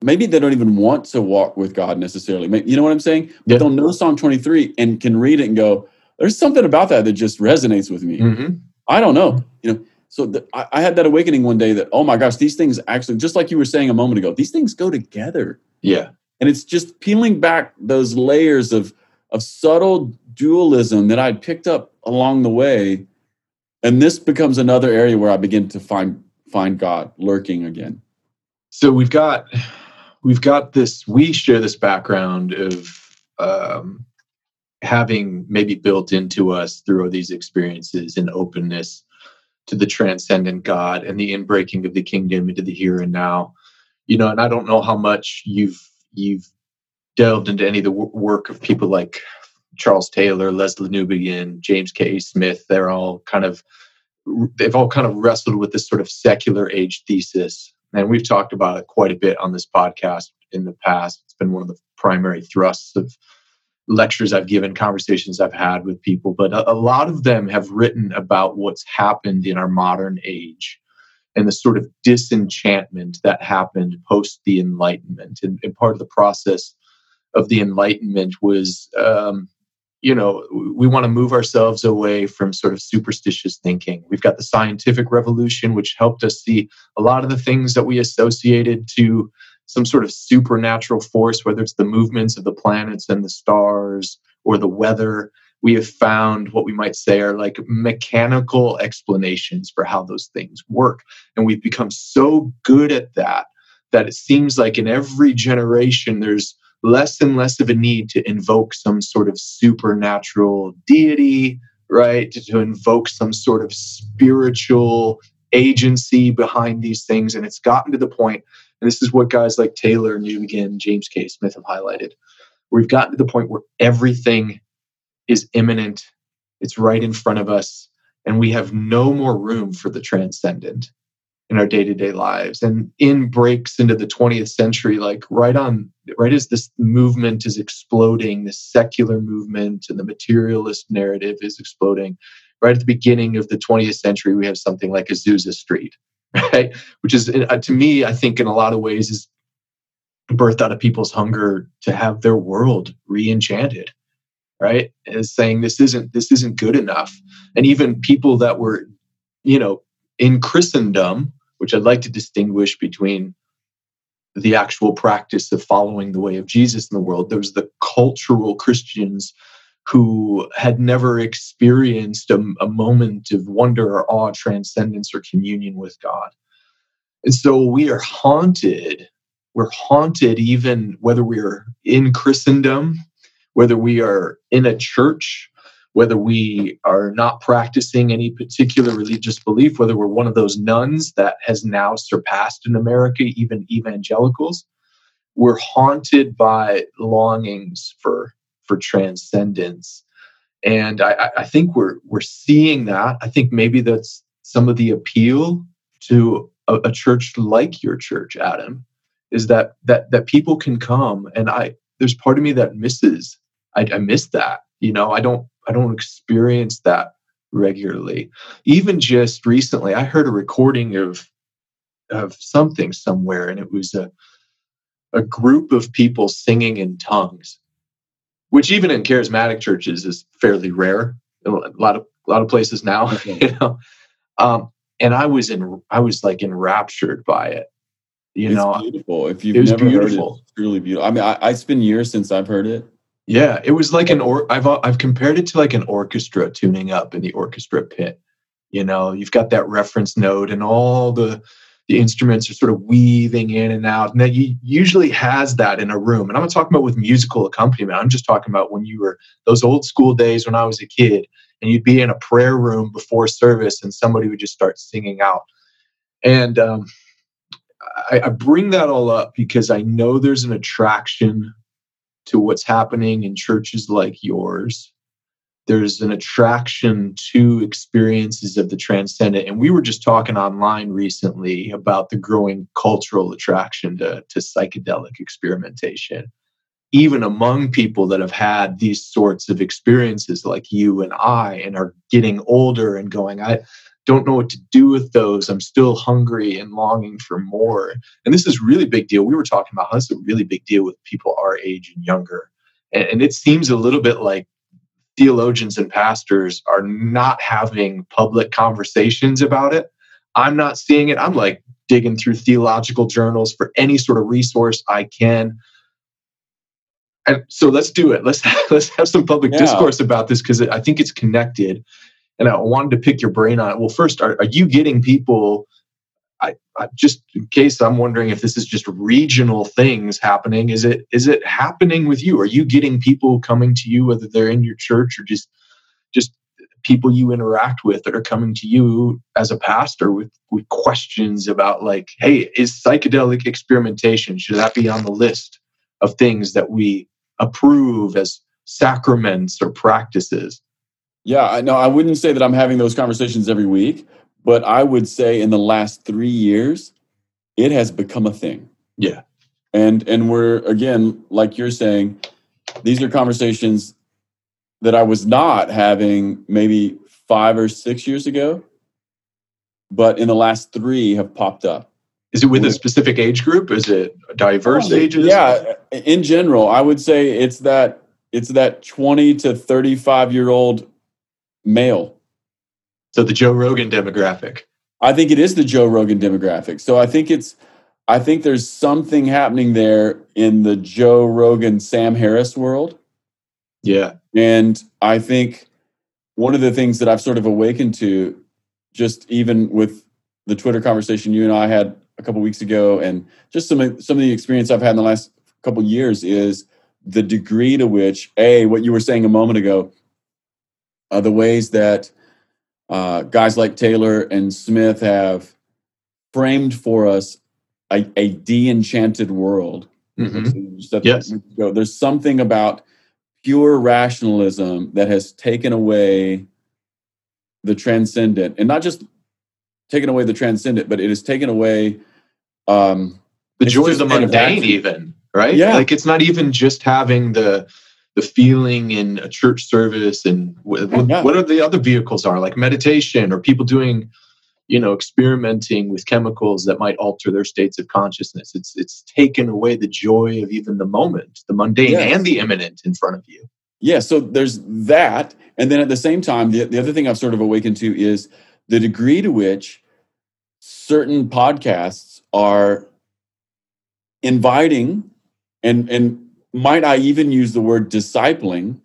maybe they don't even want to walk with God necessarily. You know what I'm saying? But yeah. they'll know Psalm 23 and can read it and go, there's something about that that just resonates with me. Mm-hmm. I don't know, you know. So the, I, I, had that awakening one day that oh my gosh, these things actually, just like you were saying a moment ago, these things go together. Yeah, and it's just peeling back those layers of of subtle dualism that I'd picked up along the way, and this becomes another area where I begin to find find God lurking again. So we've got we've got this. We share this background of um, having maybe built into us through these experiences an openness to the transcendent God and the inbreaking of the kingdom into the here and now. You know, and I don't know how much you've you've delved into any of the work of people like Charles Taylor, Lesslie Newbigin, James K. Smith. They're all kind of they've all kind of wrestled with this sort of secular age thesis. And we've talked about it quite a bit on this podcast in the past. It's been one of the primary thrusts of lectures I've given, conversations I've had with people, but a, a, lot of them have written about what's happened in our modern age and the sort of disenchantment that happened post the Enlightenment. And, and part of the process of the Enlightenment was um, you know, we want to move ourselves away from sort of superstitious thinking. We've got the scientific revolution, which helped us see a lot of the things that we associated to some sort of supernatural force, whether it's the movements of the planets and the stars or the weather. We have found what we might say are like mechanical explanations for how those things work. And we've become so good at that that it seems like in every generation there's less and less of a need to invoke some sort of supernatural deity, right? To, to invoke some sort of spiritual agency behind these things. And it's gotten to the point, and this is what guys like Taylor, Newbigin, James K. Smith have highlighted. We've gotten to the point where everything is immanent, it's right in front of us, and we have no more room for the transcendent in our day-to-day lives. And in breaks into the 20th century like right on right as this movement is exploding this secular movement and the materialist narrative is exploding right at the beginning of the 20th century we have something like azusa street (laughs) right? Which is uh, to me i think in a lot of ways is birthed out of people's hunger to have their world re-enchanted right? Is saying this isn't this isn't good enough. And even people that were you know in christendom which I'd like to distinguish between the actual practice of following the way of Jesus in the world. There was the cultural Christians who had never experienced a, a, moment of wonder or awe, transcendence, or communion with God. And so we are haunted. We're haunted even whether we're in Christendom, whether we are in a church, whether we are not practicing any particular religious belief, whether we're one of those nones that has now surpassed in America even evangelicals, we're haunted by longings for for transcendence. And I, I think we're we're seeing that. I think maybe that's some of the appeal to a, a church like your church, Adam, is that that that people can come and I there's part of me that misses I, I miss that. You know, I don't I don't experience that regularly. Even just recently, I heard a recording of of something somewhere, and it was a a group of people singing in tongues, which even in charismatic churches is fairly rare. A lot of a lot of places now, (laughs) you know. Um, and I was in I was like enraptured by it. You it's know, beautiful. If you've never beautiful. heard it, it's truly beautiful. I mean, I, I, it's been years since I've heard it, yeah, it was like an or I've I've compared it to like an orchestra tuning up in the orchestra pit. You know, you've got that reference note and all the the instruments are sort of weaving in and out. And that you usually has that in a room. And I'm not talking about with musical accompaniment. I'm just talking about when you were those old school days when I was a kid and you'd be in a prayer room before service and somebody would just start singing out. And um, I, I bring that all up because I know there's an attraction to what's happening in churches like yours. There's an attraction to experiences of the transcendent. And we were just talking online recently about the growing cultural attraction to, to psychedelic experimentation. Even among people that have had these sorts of experiences, like you and I, and are getting older and going, I, don't know what to do with those. I'm still hungry and longing for more. And this is really big deal. We were talking about how this is a really big deal with people our age and younger. And, and it seems a little bit like theologians and pastors are not having public conversations about it. I'm not seeing it. I'm like digging through theological journals for any sort of resource I can. And so let's do it. Let's (laughs) let's have some public yeah. discourse about this because I think it's connected and I wanted to pick your brain on it. Well, first, are, are you getting people? I, I, just in case I'm wondering if this is just regional things happening. Is it is it happening with you? Are you getting people coming to you, whether they're in your church or just just people you interact with that are coming to you as a pastor with with questions about like, hey, is psychedelic experimentation should that be on the list of things that we approve as sacraments or practices? Yeah, I know. I wouldn't say that I'm having those conversations every week, but I would say in the last three years, it has become a thing. Yeah. And and we're again, like you're saying, these are conversations that I was not having maybe five or six years ago, but in the last three have popped up. Is it with a specific age group? Is it diverse ages? Yeah, in general, I would say it's that it's that 20 to 35 year old male. So the Joe Rogan demographic. I think it is the Joe Rogan demographic. So I think it's I think there's something happening there in the Joe Rogan Sam Harris world. Yeah. And I think one of the things that I've sort of awakened to just even with the Twitter conversation you and I had a couple weeks ago and just some of, some of the experience I've had in the last couple years is the degree to which a what you were saying a moment ago uh, the ways that uh, guys like Taylor and Smith have framed for us a, a de-enchanted world. Mm-hmm. Yes. There's something about pure rationalism that has taken away the transcendent, and not just taken away the transcendent, but it has taken away um, the joy of the mundane, even right? Yeah, like it's not even just having the the feeling in a church service and what, yeah. what are the other vehicles are like meditation or people doing you know experimenting with chemicals that might alter their states of consciousness it's it's taken away the joy of even the moment the mundane yes. and the immanent in front of you yeah so there's that and then at the same time the, the other thing i've sort of awakened to is the degree to which certain podcasts are inviting and and might I even use the word discipling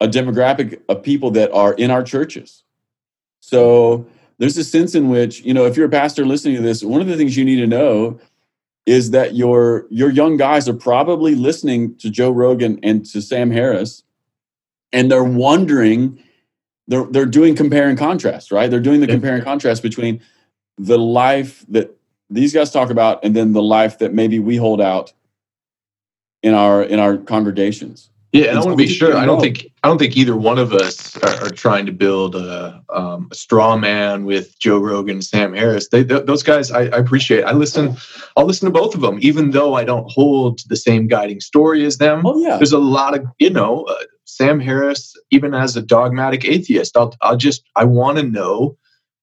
a demographic of people that are in our churches. So there's a sense in which, you know, if you're a pastor listening to this, one of the things you need to know is that your your young guys are probably listening to Joe Rogan and to Sam Harris and they're wondering they're they're doing compare and contrast, right? They're doing the compare and contrast between the life that these guys talk about and then the life that maybe we hold out in our in our congregations. Yeah, and I want to be sure. I don't think I don't think either one of us are, are trying to build a, um, a, straw man with Joe Rogan, and Sam Harris. They, th- those guys, I, I, appreciate. I listen. I'll listen to both of them, even though I don't hold to the same guiding story as them. Oh yeah, there's a lot of you know uh, Sam Harris. Even as a dogmatic atheist, I'll I'll just I want to know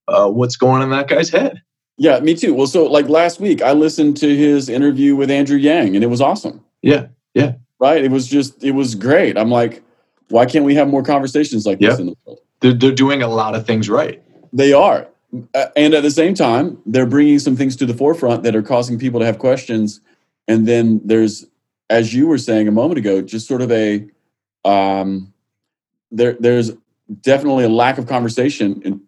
uh, what's going on in that guy's head. Yeah, me too. Well, so like last week, I listened to his interview with Andrew Yang, and it was awesome. Yeah, yeah, right. It was just, it was great. I'm like, why can't we have more conversations like this in the world? They're, they're doing a lot of things right. They are, and at the same time, they're bringing some things to the forefront that are causing people to have questions. And then there's, as you were saying a moment ago, just sort of a, um, there, there's definitely a lack of conversation in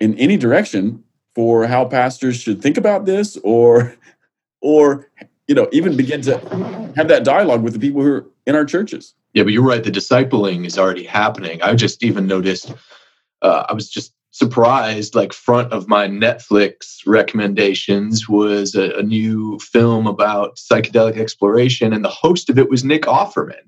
in any direction for how pastors should think about this or (laughs) or you know even begin to have that dialogue with the people who are in our churches. Yeah but you're right the discipling is already happening. I just even noticed uh, i was just surprised like front of my netflix recommendations was a, a, new film about psychedelic exploration and the host of it was nick offerman.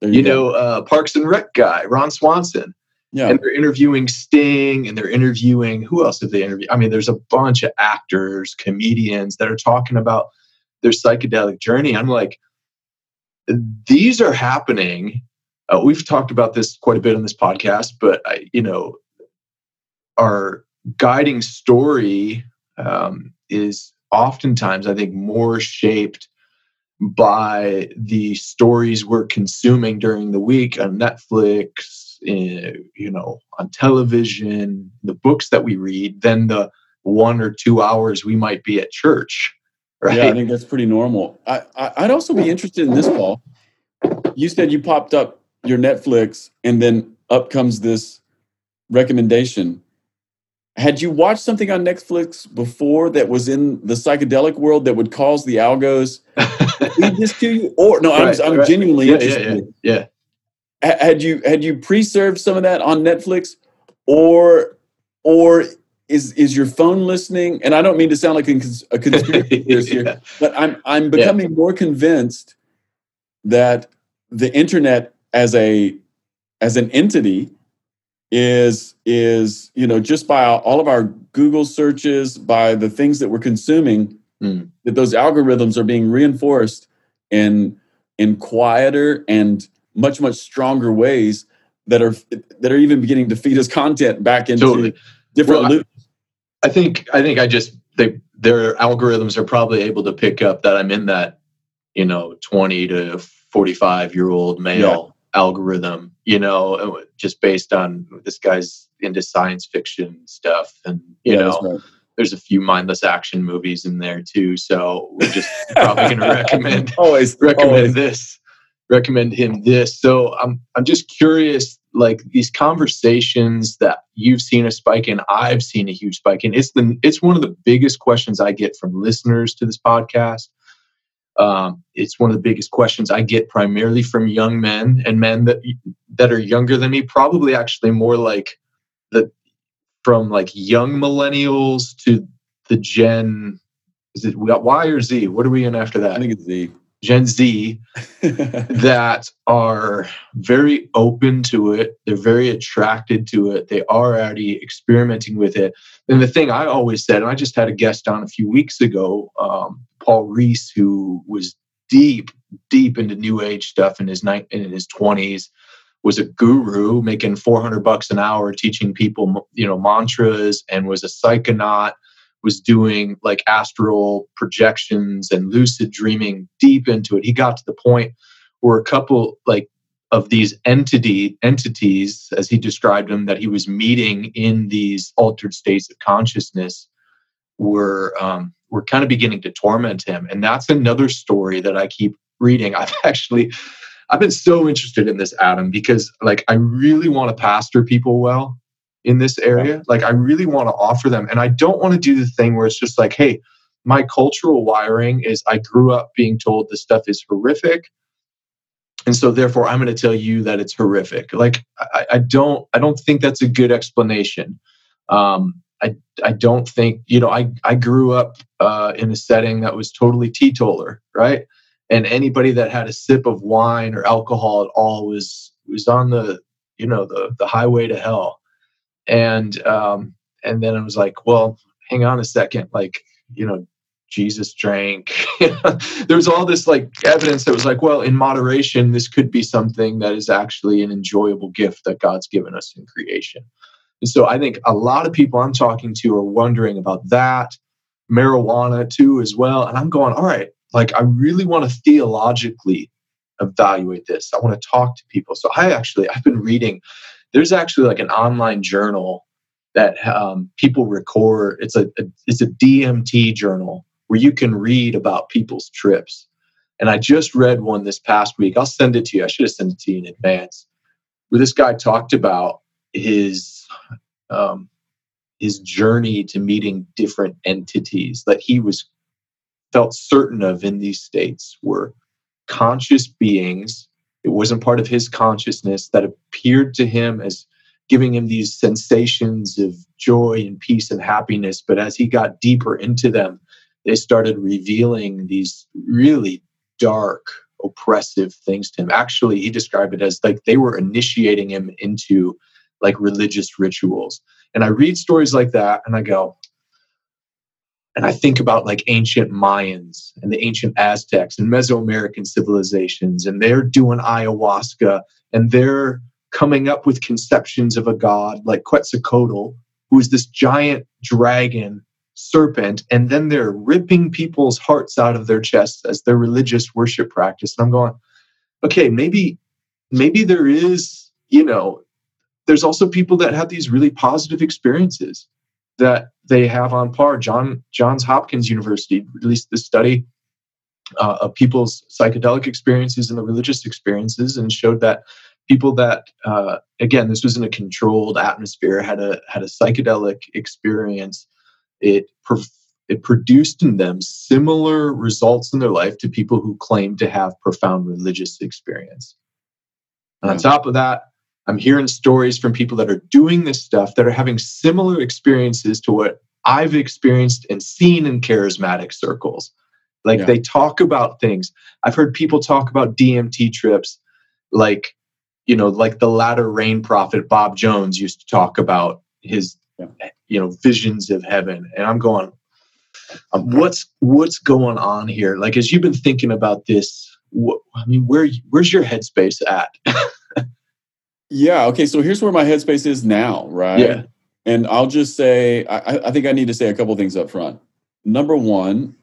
You, you know uh, parks and rec guy ron swanson. Yeah. And they're interviewing Sting and they're interviewing who else have they interviewed? I mean, there's a bunch of actors, comedians that are talking about their psychedelic journey. I'm like, these are happening. Uh, we've talked about this quite a bit on this podcast, but I, you know, our guiding story um, is oftentimes, I think, more shaped by the stories we're consuming during the week on Netflix, in, you know, on television, the books that we read, than the one or two hours we might be at church. (laughs) Right? Yeah, I think that's pretty normal. I, I would also be interested in this, Paul. You said you popped up your Netflix, and then up comes this recommendation. Had you watched something on Netflix before that was in the psychedelic world that would cause the algos (laughs) read this to you? Or no, right, I'm, I'm right. genuinely yeah, interested. Yeah, yeah, had you had you pre-served some of that on Netflix, or or is is your phone listening? And I don't mean to sound like a, conspiracy (laughs) theorist yeah. here, but I'm I'm becoming yeah. more convinced that the internet as a as an entity is is you know just by all of our Google searches, by the things that we're consuming, mm. that those algorithms are being reinforced in in quieter and much much stronger ways that are that are even beginning to feed us content back into totally. different well, loops. I, think I think I just they their algorithms are probably able to pick up that I'm in that you know 20 to 45 year old male yeah. algorithm you know uh, just based on this guy's into science fiction stuff and you yeah, know right. there's a few mindless action movies in there too so we're just probably going (laughs) to recommend always recommend always. this recommend him this so i'm i'm just curious like these conversations that you've seen a spike in i've seen a huge spike in it's the it's one of the biggest questions i get from listeners to this podcast um, it's one of the biggest questions I get primarily from young men and men that that are younger than me. Probably actually more like the from like young millennials to the Gen. Is it we got Y or Z? What are we in after that? I think it's Z. Gen Z (laughs) that are very open to it. They're very attracted to it. They are already experimenting with it. And the thing I always said, and I just had a guest on a few weeks ago, um, Paul Rees, who was deep, deep into New Age stuff in his ni- in his twenties, was a guru making 400 bucks an hour teaching people, you know, mantras, and was a psychonaut was doing like astral projections and lucid dreaming deep into it. He got to the point where a couple like of these entity entities, as he described them, that he was meeting in these altered states of consciousness, were um, were kind of beginning to torment him. And that's another story that I keep reading. (laughs) I've actually I've been so interested in this, Adam, because like I really want to pastor people well in this area. Like I really want to offer them. And I don't want to do the thing where it's just like, hey, my cultural wiring is I grew up being told this stuff is horrific. And so therefore I'm going to tell you that it's horrific. Like I, I don't I don't think that's a good explanation. Um, I, I don't think, you know, I, I grew up uh, in a setting that was totally teetotaler, right? And anybody that had a sip of wine or alcohol at all was was on the, you know, the the highway to hell and um, and then I was like, well, hang on a second, like you know, Jesus drank. (laughs) there was all this like evidence that was like, well, in moderation, this could be something that is actually an enjoyable gift that God's given us in creation. And so I think a lot of people I'm talking to are wondering about that, marijuana too, as well. And I'm going, all right, like I really want to theologically evaluate this. I want to talk to people. So I actually I've been reading there's actually like an online journal that um, people record. It's a, a it's a DMT journal where you can read about people's trips. And I just read one this past week. I'll send it to you. I should have sent it to you in advance. Where this guy talked about his um, his journey to meeting different entities that he was felt certain of in these states were conscious beings it wasn't part of his consciousness that appeared to him as giving him these sensations of joy and peace and happiness. But as he got deeper into them, they started revealing these really dark, oppressive things to him. Actually, he described it as like they were initiating him into like religious rituals. And I read stories like that and I go, and I think about like ancient Mayans and the ancient Aztecs and Mesoamerican civilizations, and they're doing ayahuasca and they're coming up with conceptions of a god like Quetzalcoatl, who is this giant dragon serpent, and then they're ripping people's hearts out of their chests as their religious worship practice. And I'm going, okay, maybe, maybe there is, you know, there's also people that have these really positive experiences that they have on par. John Johns Hopkins University released this study uh, of people's psychedelic experiences and the religious experiences, and showed that people that uh, again this was in a controlled atmosphere had a had a psychedelic experience. It it produced in them similar results in their life to people who claim to have profound religious experience. And on top of that, I'm hearing stories from people that are doing this stuff that are having similar experiences to what I've experienced and seen in charismatic circles. Like yeah. they talk about things. I've heard people talk about DMT trips, like, you know, like the latter rain prophet Bob Jones used to talk about his you know visions of heaven and i'm going um, what's what's going on here like as you've been thinking about this what, i mean where where's your headspace at (laughs) yeah okay so here's where my headspace is now right Yeah. and i'll just say i, I think i need to say a couple things up front number one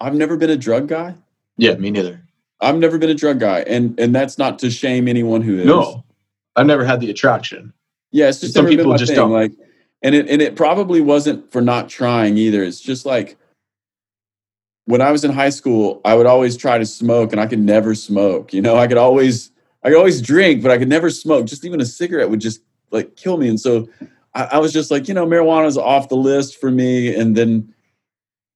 i've never been a drug guy yeah me neither i've never been a drug guy and and that's not to shame anyone who is no i've never had the attraction Yeah, it's just Some people just thing. don't. Like, and it and it probably wasn't for not trying either. It's just like when I was in high school, I would always try to smoke, and I could never smoke. You know, I could always I could always drink, but I could never smoke. Just even a cigarette would just like kill me. And so I, I was just like, you know, marijuana's off the list for me. And then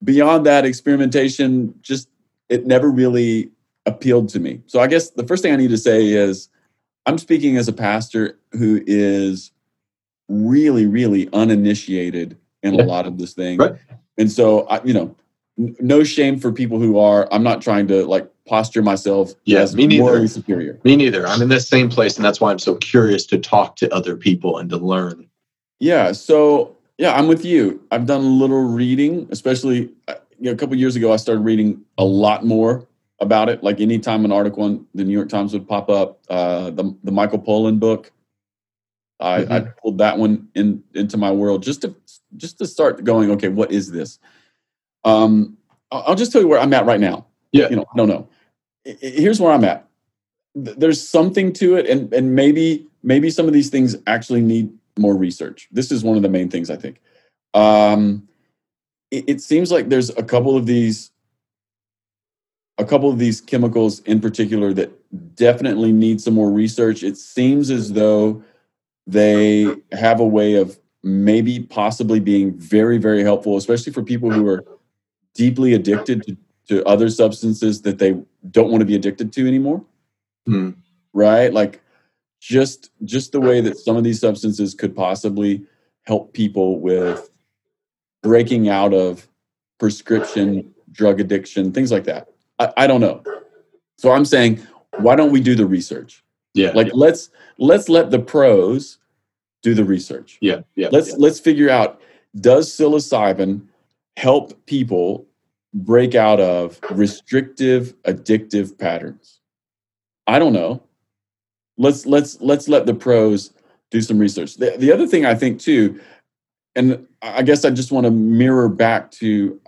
beyond that, experimentation just it never really appealed to me. So I guess the first thing I need to say is I'm speaking as a pastor who is really, really uninitiated in a lot of this thing. Right. And so, I, you know, no shame for people who are. I'm not trying to like posture myself Yeah, as me neither. superior. me neither i'm in the same place and that's why i'm so curious to talk to other people and to learn Yeah. So yeah, I'm with you. I've done a little reading, especially uh, you know, a couple years ago. I started reading a lot more about it. Like anytime an article in the New York Times would pop up, uh, the the Michael Pollan book, I, I pulled that one in into my world just to just to start going. Okay, what is this? Um, I'll just tell you where I'm at right now. Yeah. You know. I- I- Here's where I'm at. There's something to it, and and maybe maybe some of these things actually need more research. This is one of the main things I think. Um, it, it seems like there's a couple of these, a couple of these chemicals in particular that definitely need some more research. It seems as though they have a way of maybe possibly being very very helpful, especially for people who are deeply addicted to, to other substances that they don't want to be addicted to anymore. Hmm. right? Like just just the way that some of these substances could possibly help people with breaking out of prescription drug addiction things like that. I, I don't know. So i'm saying why don't we do the research? Yeah. Like let's let's let the pros do the research. Yeah. Yeah. Let's let's figure out does psilocybin help people break out of restrictive addictive patterns. I don't know. Let's let's let's let the pros do some research. The, the other thing i think too and i guess i just want to mirror back to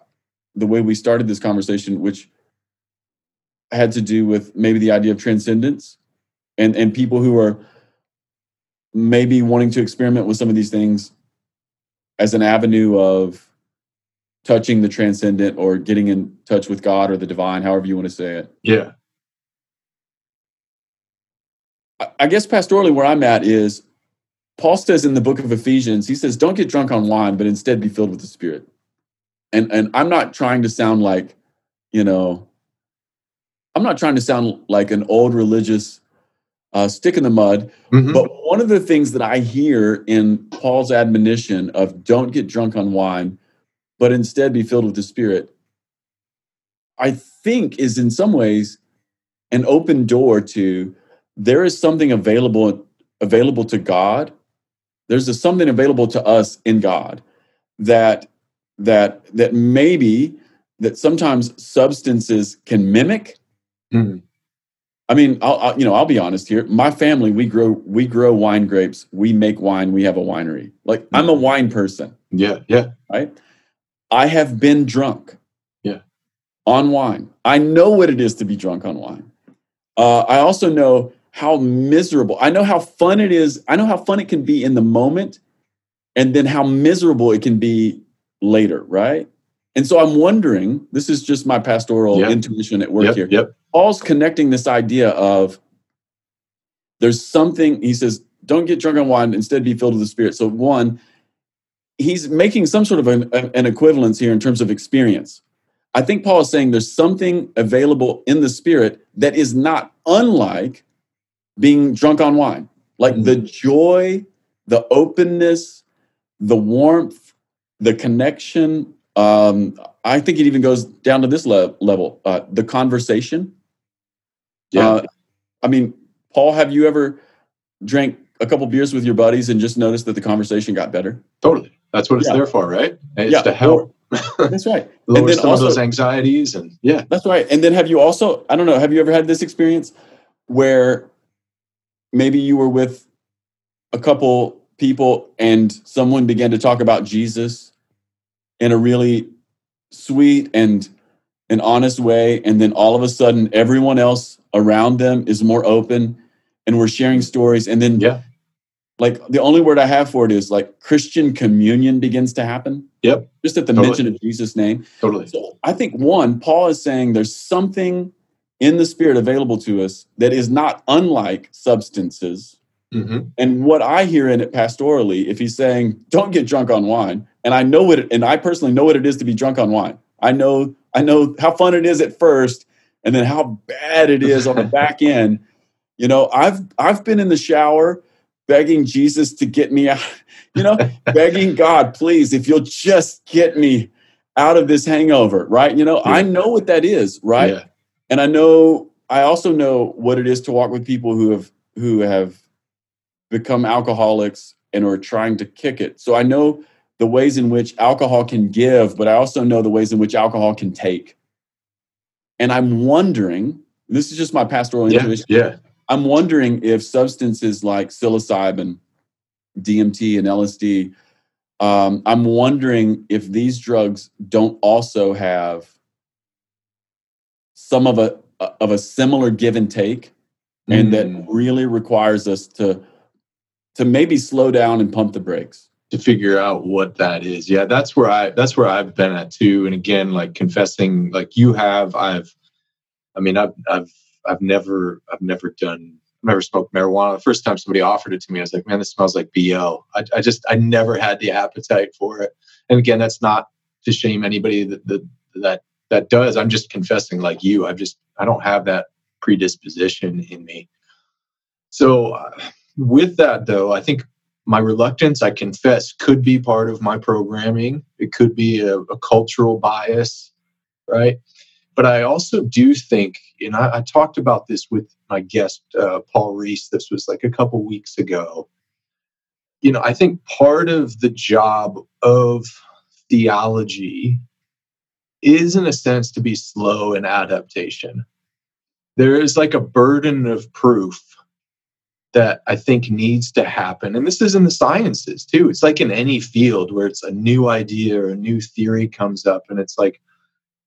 the way we started this conversation which had to do with maybe the idea of transcendence and and people who are maybe wanting to experiment with some of these things as an avenue of touching the transcendent or getting in touch with God or the divine, however you want to say it. yeah I- guess pastorally, where I'm at is Paul says in the book of Ephesians, he says, Don't get drunk on wine, but instead be filled with the Spirit. And, and I'm not trying to sound like, you know, I'm not trying to sound like an old religious uh, stick in the mud, Mhm. But one of the things that I hear in Paul's admonition of don't get drunk on wine, but instead be filled with the Spirit, I think is in some ways an open door to there is something available available to God. There's a, something available to us in God that that that maybe that sometimes substances can mimic Mhm. I mean, I'll, I'll, you know, I'll be honest here. My family, we grow, we grow wine grapes. We make wine. We have a winery. Like I'm a wine person, yeah yeah right? I have been drunk, Yeah. on wine. I know what it is to be drunk on wine. Uh, I also know how miserable. I know how fun it is. I know how fun it can be in the moment, and then how miserable it can be later, right? And so I'm wondering. This is just my pastoral intuition at work yep here. yep Paul's connecting this idea of there's something, he says, don't get drunk on wine, instead be filled with the Spirit. So, one, he's making some sort of an, an equivalence here in terms of experience. I think Paul is saying there's something available in the Spirit that is not unlike being drunk on wine. Like the joy, the openness, the warmth, the connection. Um, I think it even goes down to this le- level uh, the conversation. Yeah. Uh, I mean, Paul, have you ever drank a couple beers with your buddies and just noticed that the conversation got better. Totally. That's what it's Yeah. there for, right? It's Yeah, to help (laughs) That's right. (laughs) lower then some also- of those anxieties and yeah. That's right. And then have you also, I don't know, have you ever had this experience where maybe you were with a couple people and someone began to talk about Jesus in a really sweet and an honest way and then all of a sudden everyone else around them is more open and we're sharing stories and then Yeah. Like the only word I have for it is like Christian communion begins to happen. Yep. Just at the Totally. mention of Jesus' name. Totally. So I think one, Paul is saying there's something in the spirit available to us that is not unlike substances. hmm And what I hear in it pastorally, if he's saying, don't get drunk on wine, and I know what it, and I personally know what it is to be drunk on wine. I know, I know how fun it is at first, and then how bad it is on the back (laughs) end. You know, I've I've been in the shower begging Jesus to get me out, you know, (laughs) begging God, please, if you'll just get me out of this hangover, right? You know, I know what that is, right? Yeah. and I know I also know what it is to walk with people who have who have become alcoholics and are trying to kick it. So I know the ways in which alcohol can give, but I also know the ways in which alcohol can take. And I'm wondering, this is just my pastoral Yeah. intuition. Yeah. I'm wondering if substances like psilocybin, DMT, and LSD, um, I'm wondering if these drugs don't also have some of a of a similar give and take, and that Mm. really requires us to to maybe slow down and pump the brakes. to figure out what that is. Yeah, that's where I that's where I've been at too. And again, like confessing, like you have, I've, I mean, I've I've I've never I've never done I've never smoked marijuana. The first time somebody offered it to me, I was like, man, this smells like bo. I, I just I never had the appetite for it. And again, that's not to shame anybody that that that that does. I'm just confessing, like you. I've just I don't have that predisposition in me. So uh, with that though, I think my reluctance, I confess, could be part of my programming. It could be a, a cultural bias, right? But I also do think, and I, I talked about this with my guest, uh, Paul Reese, this was like a couple weeks ago. You know, I think part of the job of theology is, in a sense, to be slow in adaptation. There is like a burden of proof that I think needs to happen. And this is in the sciences too. It's like in any field where it's a new idea or a new theory comes up and it's like,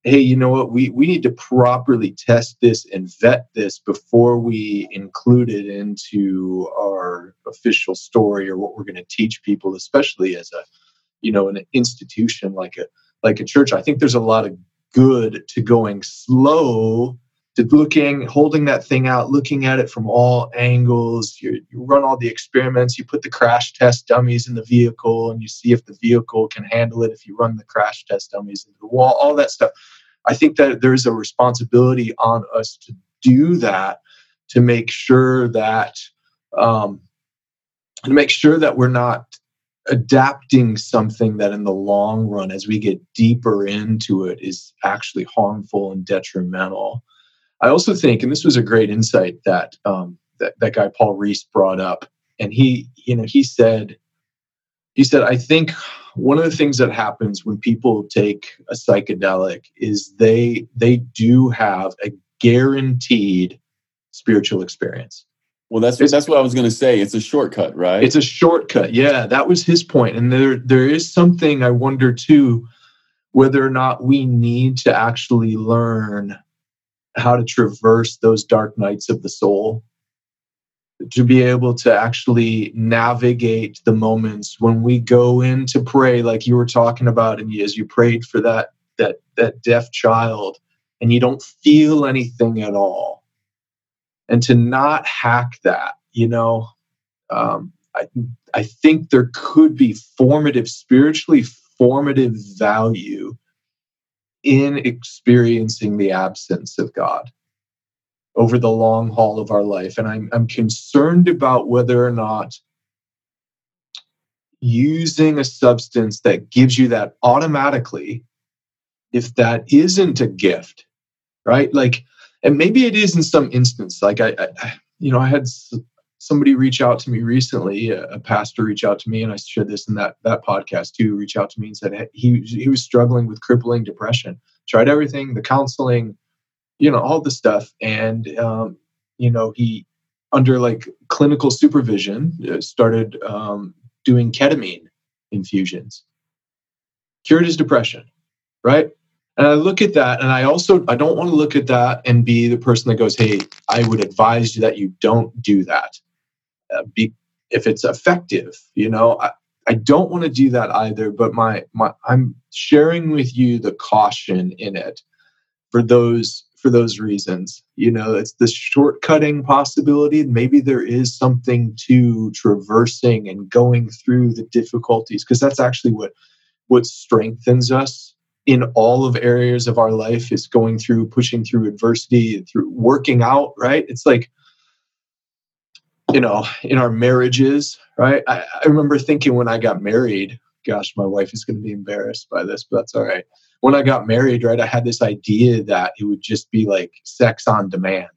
hey, you know what? We we need to properly test this and vet this before we include it into our official story or what we're going to teach people, especially as a, you know, an institution like a like a church. I think there's a lot of good to going slow to looking, holding that thing out, looking at it from all angles. You, you run all the experiments, you put the crash test dummies in the vehicle, and you see if the vehicle can handle it. If you run the crash test dummies into the wall, all that stuff. I think that there's a responsibility on us to do that to make sure that um, to make sure that we're not adapting something that in the long run as we get deeper into it is actually harmful and detrimental I also think, and this was a great insight that um, that that guy Paul Reese brought up, and he, you know, he said, he said, I think one of the things that happens when people take a psychedelic is they they do have a guaranteed spiritual experience. Well, that's It's- that's what I was going to say. It's a shortcut, right? It's a shortcut. Yeah, that was his point. And there there is something I wonder too, whether or not we need to actually learn how to traverse those dark nights of the soul to be able to actually navigate the moments when we go in to pray like you were talking about and as you prayed for that that that deaf child and you don't feel anything at all. And to not hack that you know um, I, I think there could be formative spiritually formative value in experiencing the absence of God over the long haul of our life. And I'm, I'm concerned about whether or not using a substance that gives you that automatically, if that isn't a gift, right? Like, and maybe it is in some instance. Like I, I you know, I had somebody reach out to me recently, a, a, pastor reach out to me, and I shared this in that that podcast too. Reach out to me and said he he was struggling with crippling depression. Tried everything, the counseling, you know, all the stuff, and um, you know he under like clinical supervision uh, started um, doing ketamine infusions. Cured his depression, right? And I look at that, and I also I don't want to look at that and be the person that goes, "Hey, I would advise you that you don't do that." Uh, be, if it's effective, you know, I, I don't want to do that either. But my my I'm sharing with you the caution in it for those for those reasons. You know, it's the shortcutting possibility. Maybe there is something to traversing and going through the difficulties because that's actually what what strengthens us in all of areas of our life is going through pushing through adversity through working out right it's like you know in our marriages right i, I remember thinking when i got married gosh my wife is going to be embarrassed by this but that's all right when i got married right i had this idea that it would just be like sex on demand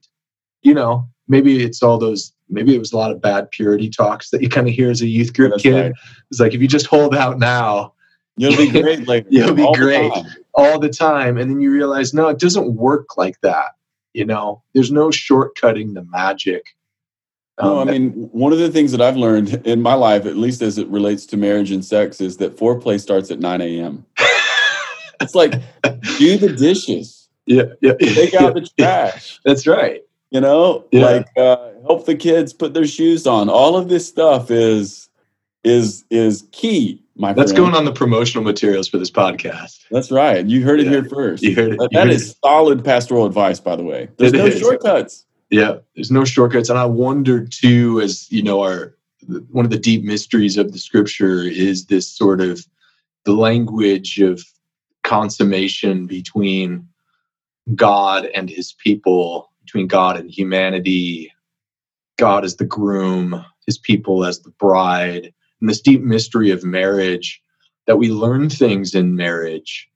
you know maybe it's all those maybe it was a lot of bad purity talks that you kind of hear as a youth group kid right. it's like if you just hold out now You'll be great. (laughs) Like you'll be great the all the time, and then you realize no, it doesn't work like that. You know, there's no shortcutting the magic. Um, no, I mean, one of the things that I've learned in my life, at least as it relates to marriage and sex, is that foreplay starts at 9 a.m. (laughs) it's like do the dishes. Yeah, yeah. Take out the trash. That's right. You know, yeah. like uh, help the kids put their shoes on. All of this stuff is is is key my That's friend. going on the promotional materials for this podcast. That's right. You heard it here first. You heard it. That heard is it. solid pastoral advice, by the way. There's it no is. shortcuts. Yeah, there's no shortcuts. And I wonder too, as you know, our one of the deep mysteries of the scripture is this sort of the language of consummation between God and his people, between God and humanity, God as the groom, his people as the bride and this deep mystery of marriage that we learn things in marriage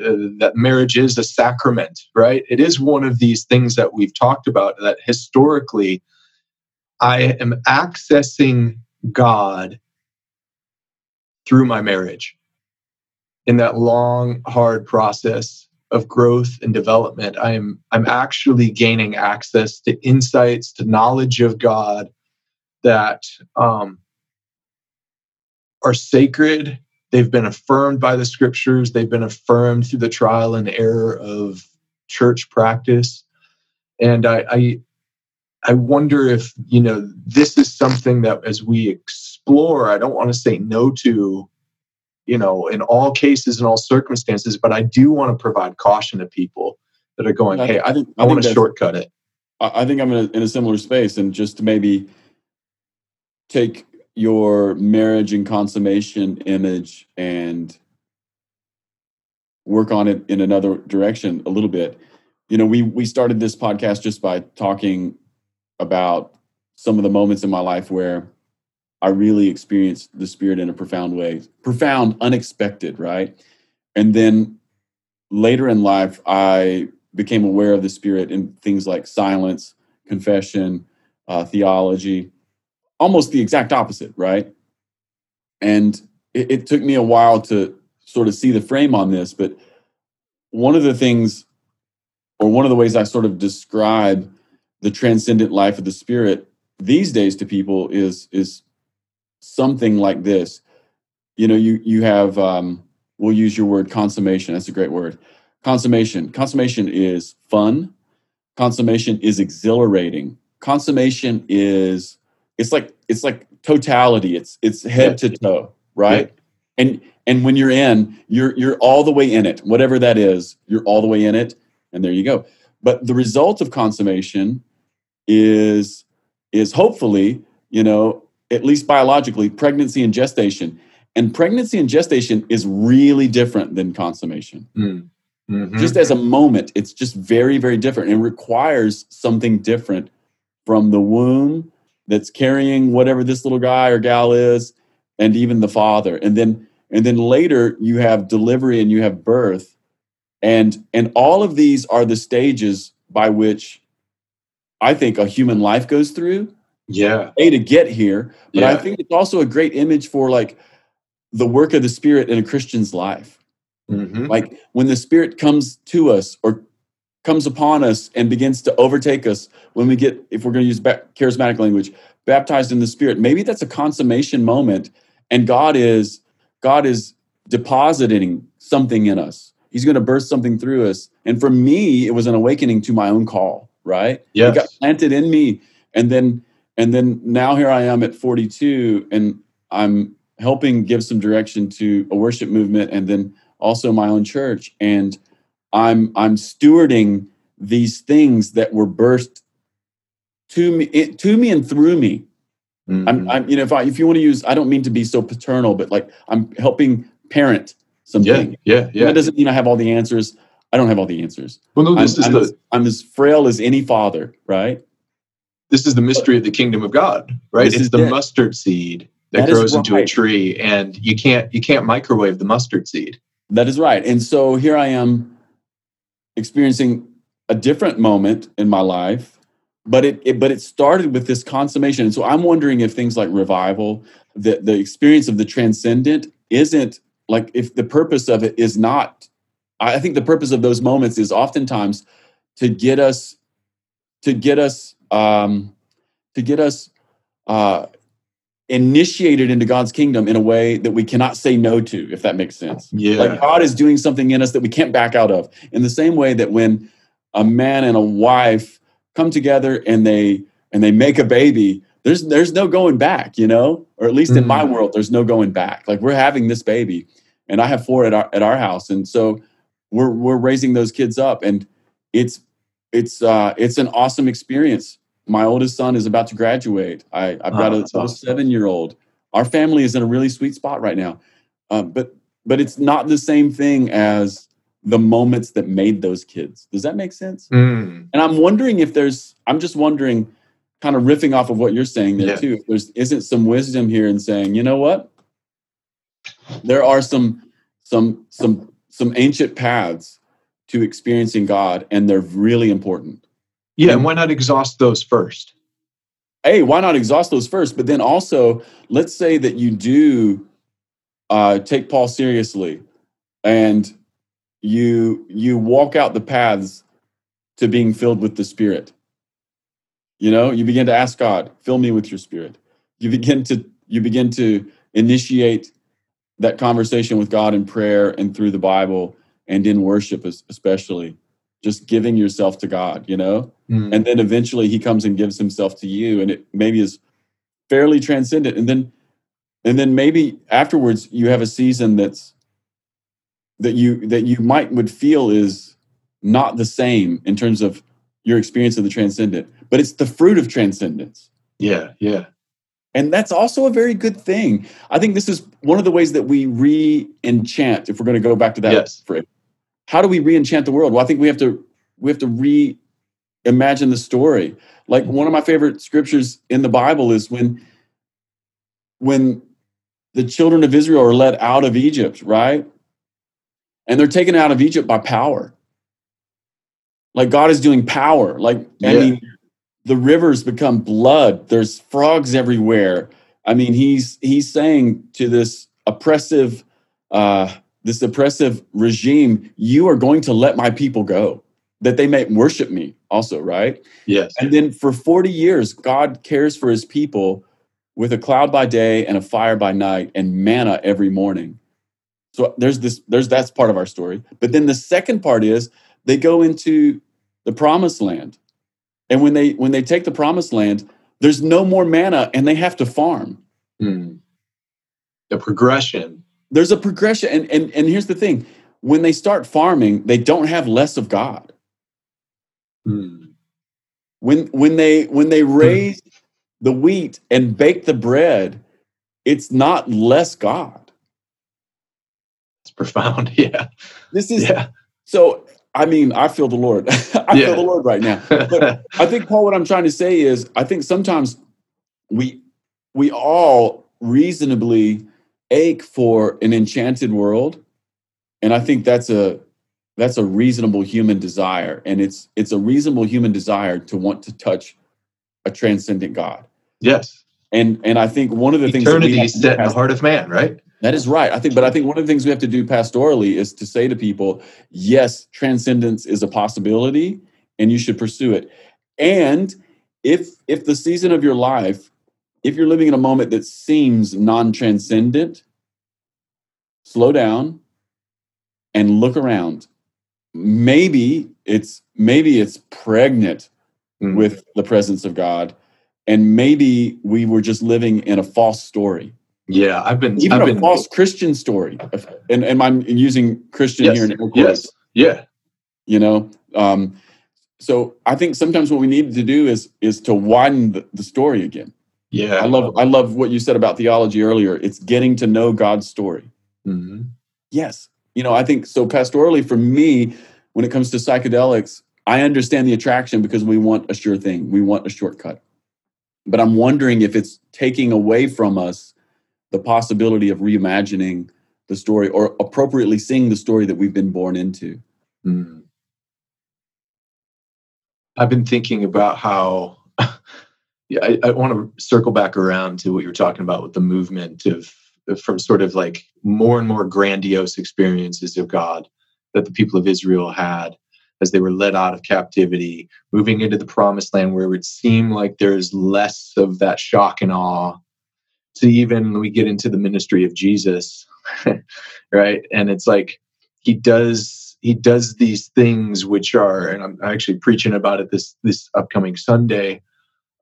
uh, that marriage is a sacrament right it is one of these things that we've talked about that historically i am accessing god through my marriage in that long hard process of growth and development i am i'm actually gaining access to insights to knowledge of god that um, are sacred. They've been affirmed by the scriptures. They've been affirmed through the trial and error of church practice. And I, I, I wonder if you know this is something that as we explore, I don't want to say no to, you know, in all cases and all circumstances, but I do want to provide caution to people that are going, "Hey, I, think, I, I want to shortcut it." I think I'm in a, in a similar space, and just maybe take your marriage and consummation image and work on it in another direction a little bit. You know, we we started this podcast just by talking about some of the moments in my life where I really experienced the spirit in a profound way, profound, unexpected, right? And then later in life, I became aware of the spirit in things like silence, confession, uh, theology, almost the exact opposite, right? And it, it took me a while to sort of see the frame on this, but one of the things, or one of the ways I sort of describe the transcendent life of the spirit these days to people is is something like this. You know, you you have um, we'll use your word consummation. That's a great word. Consummation. Consummation is fun. Consummation is exhilarating. Consummation is it's like it's like totality. It's it's head to toe, right? Yeah. And and when you're in, you're you're all the way in it. Whatever that is, you're all the way in it, and there you go. But the result of consummation is is hopefully, you know, at least biologically, pregnancy and gestation. And pregnancy and gestation is really different than consummation. Mm. Mm-hmm. Just as a moment, it's just very, very different and requires something different from the womb that's carrying whatever this little guy or gal is and even the father and then and then later you have delivery and you have birth and and all of these are the stages by which i think a human life goes through Yeah. A to get here, but I think it's also a great image for like the work of the Spirit in a Christian's life. Mhm. Like when the Spirit comes to us or comes upon us and begins to overtake us, when we get, if we're going to use charismatic language, baptized in the Spirit, maybe that's a consummation moment, and God is God is depositing something in us. He's going to burst something through us. And for me, it was an awakening to my own call. Right? Yeah. It got planted in me, and then and then now here I am at 42, and I'm helping give some direction to a worship movement, and then also my own church, and I'm I'm stewarding these things that were birthed to me it, to me and through me. Mhm. I'm, I'm you know if I if you want to use I don't mean to be so paternal, but like I'm helping parent something. yeah. Yeah. And Yeah. That doesn't mean I have all the answers. I don't have all the answers. Well, no, I'm, this is I'm the as, I'm as frail as any father, right? this is the mystery of the kingdom of God, right? This it's is the it. mustard seed that, That grows into a tree, and you can't you can't microwave the mustard seed. That is right. And so here I am experiencing a different moment in my life, but it, it but it started with this consummation. And so I'm wondering if things like revival, the the experience of the transcendent isn't like if the purpose of it is not I think the purpose of those moments is oftentimes to get us to get us um to get us uh initiated into God's kingdom in a way that we cannot say no to, if that makes sense. Yeah. Like God is doing something in us that we can't back out of. In the same way that when a man and a wife come together and they and they make a baby, there's there's no going back, you know? Or at least in my Mhm. world, there's no going back. Like we're having this baby, and I have four at our at our house, and so we're we're raising those kids up, and it's it's uh it's an awesome experience. My oldest son is about to graduate. I, I've got Oh, a awesome. seven year old. Our family is in a really sweet spot right now, um, but but it's not the same thing as the moments that made those kids. Does that make sense? Mm. And I'm wondering if there's, I'm just wondering, kind of riffing off of what you're saying there Yeah. too, if there's isn't some wisdom here in saying, you know what? There are some some some some ancient paths to experiencing God, and they're really important. Yeah, and why not exhaust those first? Hey, why not exhaust those first? But then also, let's say that you do uh, take Paul seriously, and you you walk out the paths to being filled with the Spirit. You know, you begin to ask God, "Fill me with your Spirit." You begin to you begin to initiate that conversation with God in prayer and through the Bible and in worship, especially just giving yourself to God. You know, Mm. and then eventually he comes and gives himself to you and it maybe is fairly transcendent and then and then maybe afterwards you have a season that's that you that you might would feel is not the same in terms of your experience of the transcendent but it's the fruit of transcendence yeah, yeah. and that's also a very good thing i think this is one of the ways that we re-enchant if we're going to go back to that Yes. phrase how do we re-enchant the world? Well i think we have to we have to reimagine the story. Like one of my favorite scriptures in the bible is when when the children of israel are led out of egypt right? And they're taken out of egypt by power. Like god is doing power. Like i mean the rivers become blood. There's frogs everywhere. I mean he's he's saying to this oppressive uh this oppressive regime you are going to let my people go that they may worship me also right Yes. and then for 40 years god cares for his people with a cloud by day and a fire by night and manna every morning so there's this there's that's part of our story but then the second part is they go into the promised land and when they when they take the promised land there's no more manna and they have to farm Mm. The progression. There's a progression and, and and here's the thing when they start farming they don't have less of god Mm. when when they when they raise the wheat and bake the bread it's not less god It's profound. (laughs) Yeah. this is Yeah. so i mean i feel the lord (laughs) i Yeah. feel the lord right now but i think paul what i'm trying to say is i think sometimes we we all reasonably ache for an enchanted world and i think that's a that's a reasonable human desire and it's it's a reasonable human desire to want to touch a transcendent god Yes. And and I think one of the things eternity is set in the heart of man, right? That is right. I think, but I think one of the things we have to do pastorally is to say to people, yes, transcendence is a possibility, and you should pursue it. And if if the season of your life, if you're living in a moment that seems non-transcendent, slow down and look around. Maybe it's maybe it's pregnant mm. with the presence of God, and maybe we were just living in a false story. Yeah, I've been even I've a been, false Christian story, and and I'm using Christian yes, here in air Yes, yeah. You know, um, so I think sometimes what we need to do is is to widen the, the story again. Yeah, I love I love what you said about theology earlier. It's getting to know God's story. Mm-hmm. Yes, you know, I think so. Pastorally, for me, when it comes to psychedelics, I understand the attraction because we want a sure thing. We want a shortcut. But I'm wondering if it's taking away from us the possibility of reimagining the story or appropriately seeing the story that we've been born into. Mm. I've been thinking about how yeah, I, I want to circle back around to what you were talking about with the movement of from sort of like more and more grandiose experiences of God that the people of Israel had as they were led out of captivity, moving into the promised land where it would seem like there's less of that shock and awe to even we get into the ministry of Jesus, (laughs) right? And it's like he does he does these things which are, and I'm actually preaching about it this this upcoming Sunday.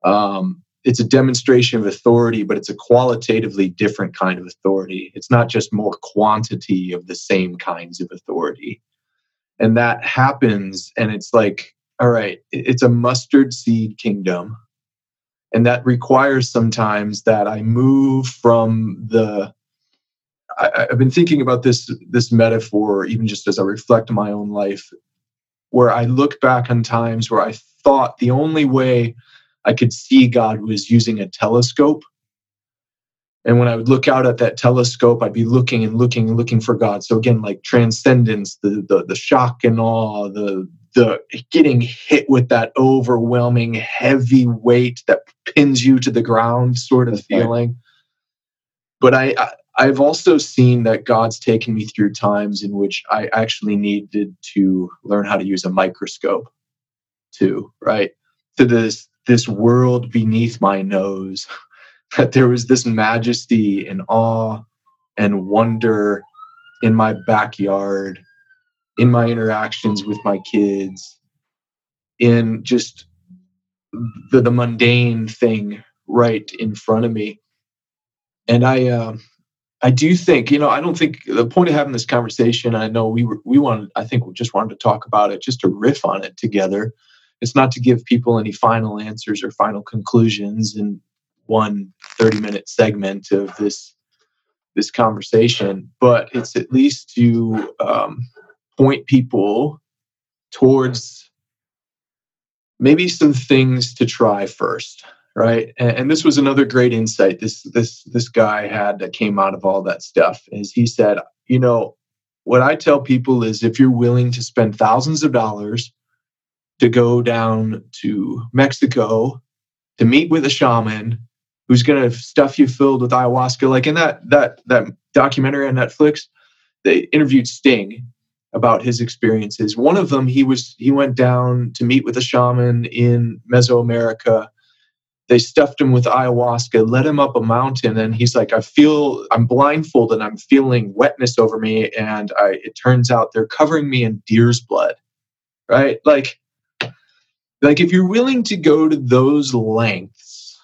Um, it's a demonstration of authority, but it's a qualitatively different kind of authority. It's not just more quantity of the same kinds of authority. And that happens, and it's like, all right, it's a mustard seed kingdom. And that requires sometimes that I move from the I, have been thinking about this this metaphor even just as I reflect on my own life, where I look back on times where I thought the only way I could see God was using a telescope. And when I would look out at that telescope, I'd be looking and looking and looking for God. So again, like transcendence, the the, the shock and awe, the the getting hit with that overwhelming heavy weight that pins you to the ground sort of That's feeling. Right. But I, I I've also seen that God's taken me through times in which I actually needed to learn how to use a microscope too, right? To this this world beneath my nose, (laughs) that there was this majesty and awe and wonder in my backyard, in my interactions with my kids, in just the, the mundane thing right in front of me. And I, uh, I do think, you know, I don't think the point of having this conversation. I know we were, we wanted, I think we just wanted to talk about it, just to riff on it together it's not to give people any final answers or final conclusions in one 30 minute segment of this this conversation but it's at least to um, point people towards maybe some things to try first right? And, and, this was another great insight this this this guy had that came out of all that stuff is he said you know what i tell people is if you're willing to spend thousands of dollars to go down to Mexico to meet with a shaman who's going to stuff you filled with ayahuasca. Like in that that that documentary on Netflix, they interviewed Sting about his experiences. One of them, he was he went down to meet with a shaman in Mesoamerica. They stuffed him with ayahuasca, led him up a mountain, and he's like, "I feel I'm blindfolded. I'm feeling wetness over me, and I, it turns out they're covering me in deer's blood." Right? Like like if you're willing to go to those lengths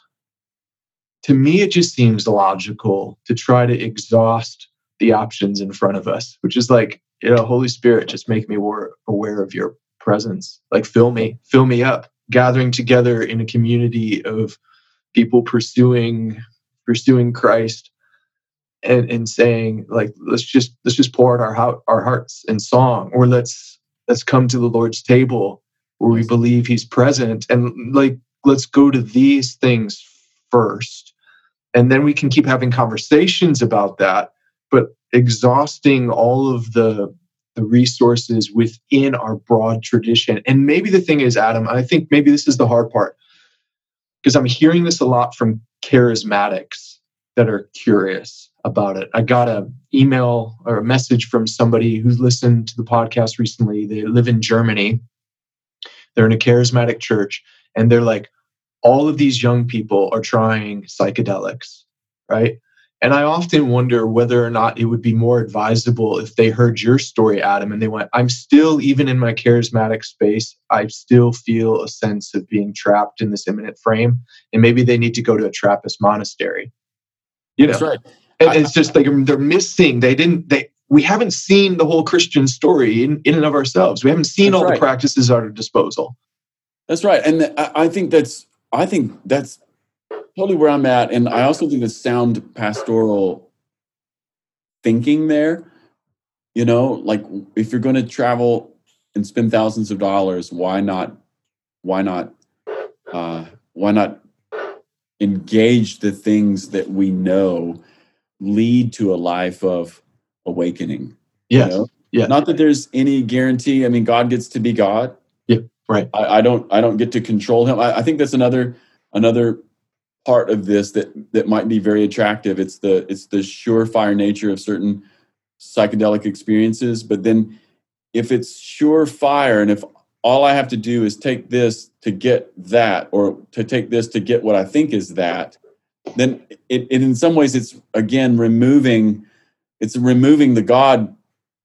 to me it just seems logical to try to exhaust the options in front of us which is like you know holy spirit just make me more aware of your presence. Like fill me fill me up. Gathering together in a community of people pursuing pursuing christ and, and saying like let's just let's just pour out our our hearts in song or let's let's come to the lord's table we believe he's present and like let's go to these things first and then we can keep having conversations about that but exhausting all of the the resources within our broad tradition and maybe the thing is adam i think maybe this is the hard part because I'm hearing this a lot from charismatics that are curious about it. I got a email or a message from somebody who's listened to the podcast recently. They live in Germany. They're in a charismatic church and they're like all of these young people are trying psychedelics, right? And I often wonder whether or not it would be more advisable if they heard your story, Adam, and they went, I'm still, even in my charismatic space, I still feel a sense of being trapped in this immanent frame. And maybe they need to go to a Trappist monastery. You know, That's right. and it's just like they're missing, they didn't, they, we haven't seen the whole Christian story in, in and of ourselves. We haven't seen That's all right. the practices at our disposal. That's right, and th- I, I think that's I think that's totally where I'm at, and I also think the sound pastoral thinking there. You know, like if you're going to travel and spend thousands of dollars, why not? Why not? Uh, why not engage the things that we know lead to a life of awakening? you know? Yeah. Not that there's any guarantee. I mean, God gets to be God. Yeah, right. I, I don't. I don't get to control him. I, I think that's another another part of this that that might be very attractive. It's the it's the surefire nature of certain psychedelic experiences. But then, if it's surefire, and if all I have to do is take this to get that, or to take this to get what I think is that, then it, it in some ways it's again removing it's removing the God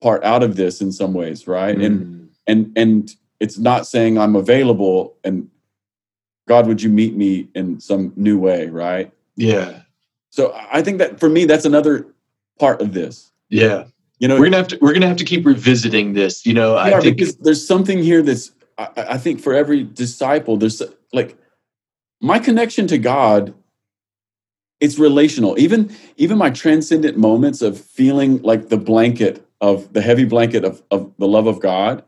part out of this in some ways, right? And Mm. and and it's not saying I'm available and God, would you meet me in some new way, right? yeah. So I think that for me, that's another part of this. Yeah. You know, We're gonna have to we're gonna have to keep revisiting this. You know, Yeah, I think because there's something here that's I, I think for every disciple, there's like my connection to God. It's relational. Even even my transcendent moments of feeling like the blanket of the heavy blanket of, of the love of God.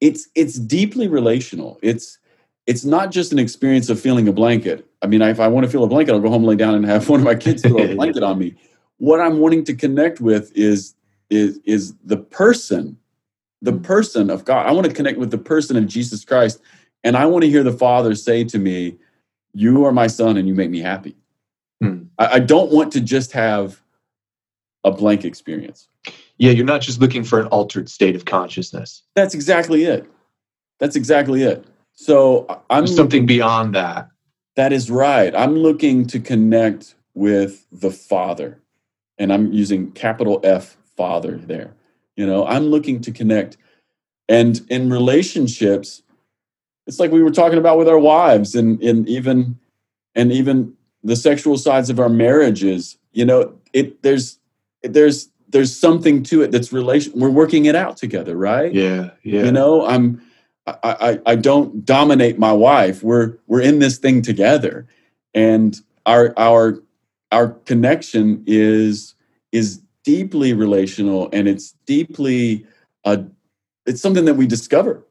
It's it's deeply relational. It's it's not just an experience of feeling a blanket. I mean, if I want to feel a blanket, I'll go home, lay down, and have (laughs) one of my kids throw a (laughs) blanket on me. What I'm wanting to connect with is is is the person the mm. person of God. I want to connect with the person of Jesus Christ. And I want to hear the Father say to me, You are my son and you make me happy. I, I don't want to just have a blank experience. yeah, you're not just looking for an altered state of consciousness. That's exactly it. That's exactly it. So I'm There's something beyond that. That is right. I'm looking to connect with the Father. And I'm using capital F Father there. You know, I'm looking to connect. And in relationships, it's like we were talking about with our wives and, and even and even the sexual sides of our marriages, you know, it there's there's there's something to it that's relation we're working it out together, right? Yeah, yeah. you know i'm I, I i don't dominate my wife we're we're in this thing together and our our our connection is is deeply relational and it's deeply uh it's something that we discover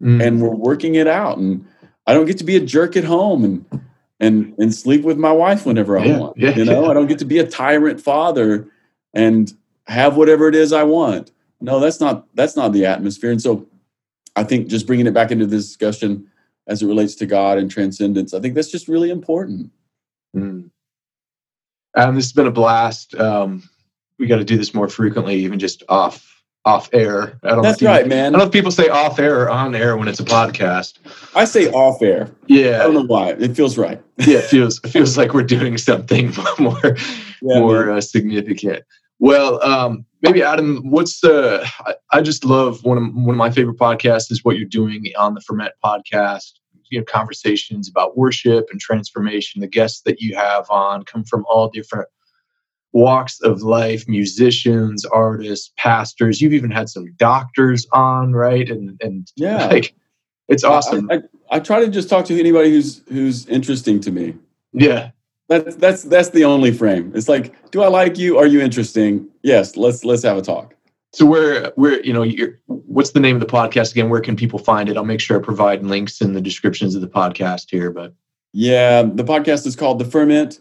Mm. and we're working it out and i don't get to be a jerk at home and and and sleep with my wife whenever i Yeah, want yeah, you know yeah. i don't get to be a tyrant father and have whatever it is i want no that's not that's not the atmosphere and so i think just bringing it back into this discussion as it relates to god and transcendence i think that's just really important Mm. Adam, this has been a blast. Um, we got to do this more frequently, even just off off air. I don't know that's if you- right I don't know if people say off air or on air when it's a podcast. i say off air Yeah. i don't know why it feels right yeah, it feels it feels like we're doing something (laughs) more Yeah, more uh, significant. Well, um, maybe Adam, what's the? I, I just love one of one of my favorite podcasts is what you're doing on the Ferment podcast. You know, conversations about worship and transformation. The guests that you have on come from all different walks of life: musicians, artists, pastors. You've even had some doctors on, right? And and yeah (laughs) like, it's awesome. I, I, I try to just talk to anybody who's who's interesting to me yeah, That's that's that's the only frame. It's like, do I like you? Are you interesting? Yes, let's let's have a talk. So where where you know you're, what's the name of the podcast again? Where can people find it? I'll make sure I provide links in the descriptions of the podcast here. But Yeah, the podcast is called The Ferment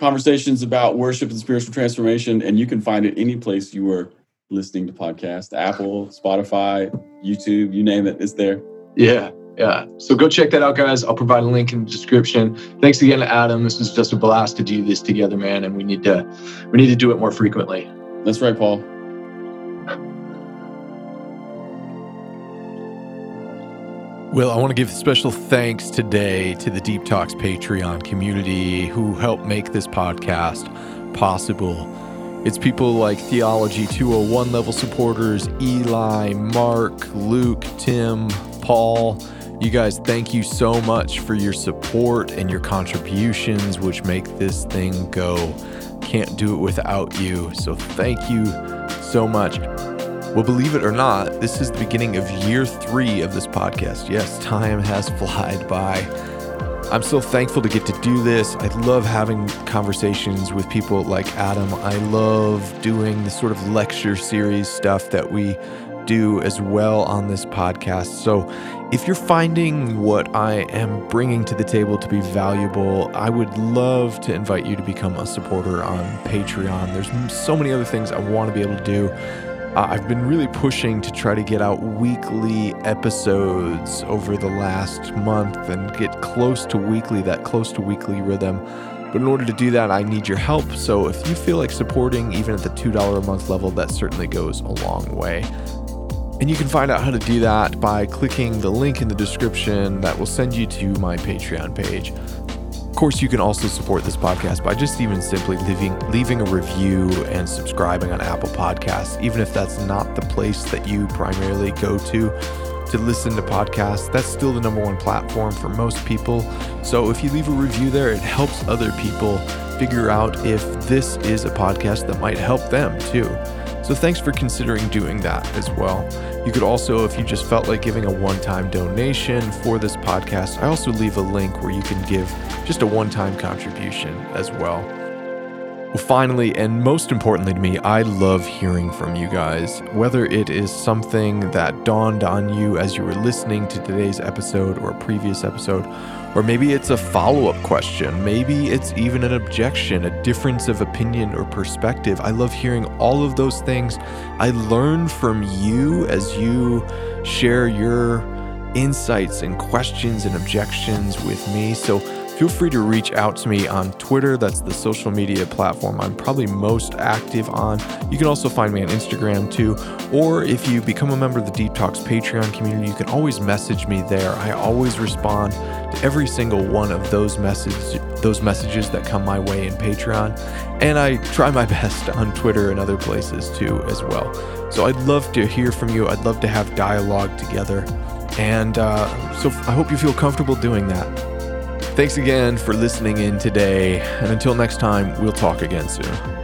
Conversations about Worship and Spiritual Transformation, and you can find it any place you are listening to podcast Apple, Spotify, YouTube, you name it, it's there. yeah, yeah. So go check that out, guys. I'll provide a link in the description. Thanks again to Adam. This was just a blast to do this together, man. And we need to we need to do it more frequently. That's right, Paul. Well, I want to give special thanks today to the Deep Talks Patreon community who helped make this podcast possible. It's people like Theology 201 level supporters, Eli, Mark, Luke, Tim, Paul. You guys, thank you so much for your support and your contributions, which make this thing go. Can't do it without you. So thank you so much. Well, believe it or not, this is the beginning of year three of this podcast. Yes, time has (laughs) flied by. I'm so thankful to get to do this. I love having conversations with people like Adam. I love doing the sort of lecture series stuff that we do as well on this podcast. So, if you're finding what I am bringing to the table to be valuable, I would love to invite you to become a supporter on Patreon. There's so many other things I want to be able to do. Uh, I've been really pushing to try to get out weekly episodes over the last month and get close to weekly, that close to weekly rhythm. But in order to do that, I need your help. So if you feel like supporting even at the $2 a month level, that certainly goes a long way. And you can find out how to do that by clicking the link in the description that will send you to my Patreon page. Of course, you can also support this podcast by just even simply leaving leaving a review and subscribing on Apple Podcasts, even if that's not the place that you primarily go to to listen to podcasts. That's still the number one platform for most people. So if you leave a review there, it helps other people figure out if this is a podcast that might help them too. So thanks for considering doing that as well. You could also, if you just felt like giving a one time donation for this podcast, I also leave a link where you can give just a one time contribution as well. Well, finally, and most importantly to me, I love hearing from you guys. Whether it is something that dawned on you as you were listening to today's episode or a previous episode, or maybe it's a follow up question. Maybe it's even an objection, a difference of opinion or perspective. I love hearing all of those things. I learn from you as you share your insights and questions and objections with me. So feel free to reach out to me on Twitter. That's the social media platform I'm probably most active on. You can also find me on Instagram too. Or if you become a member of the Deep Talks Patreon community, you can always message me there. I always respond to every single one of those messages those messages that come my way in Patreon. And I try my (laughs) best on Twitter and other places too as well. So I'd love to hear from you. I'd love to have dialogue together. And uh, so I hope you feel comfortable doing that. Thanks again for listening in today, and until next time, we'll talk again soon.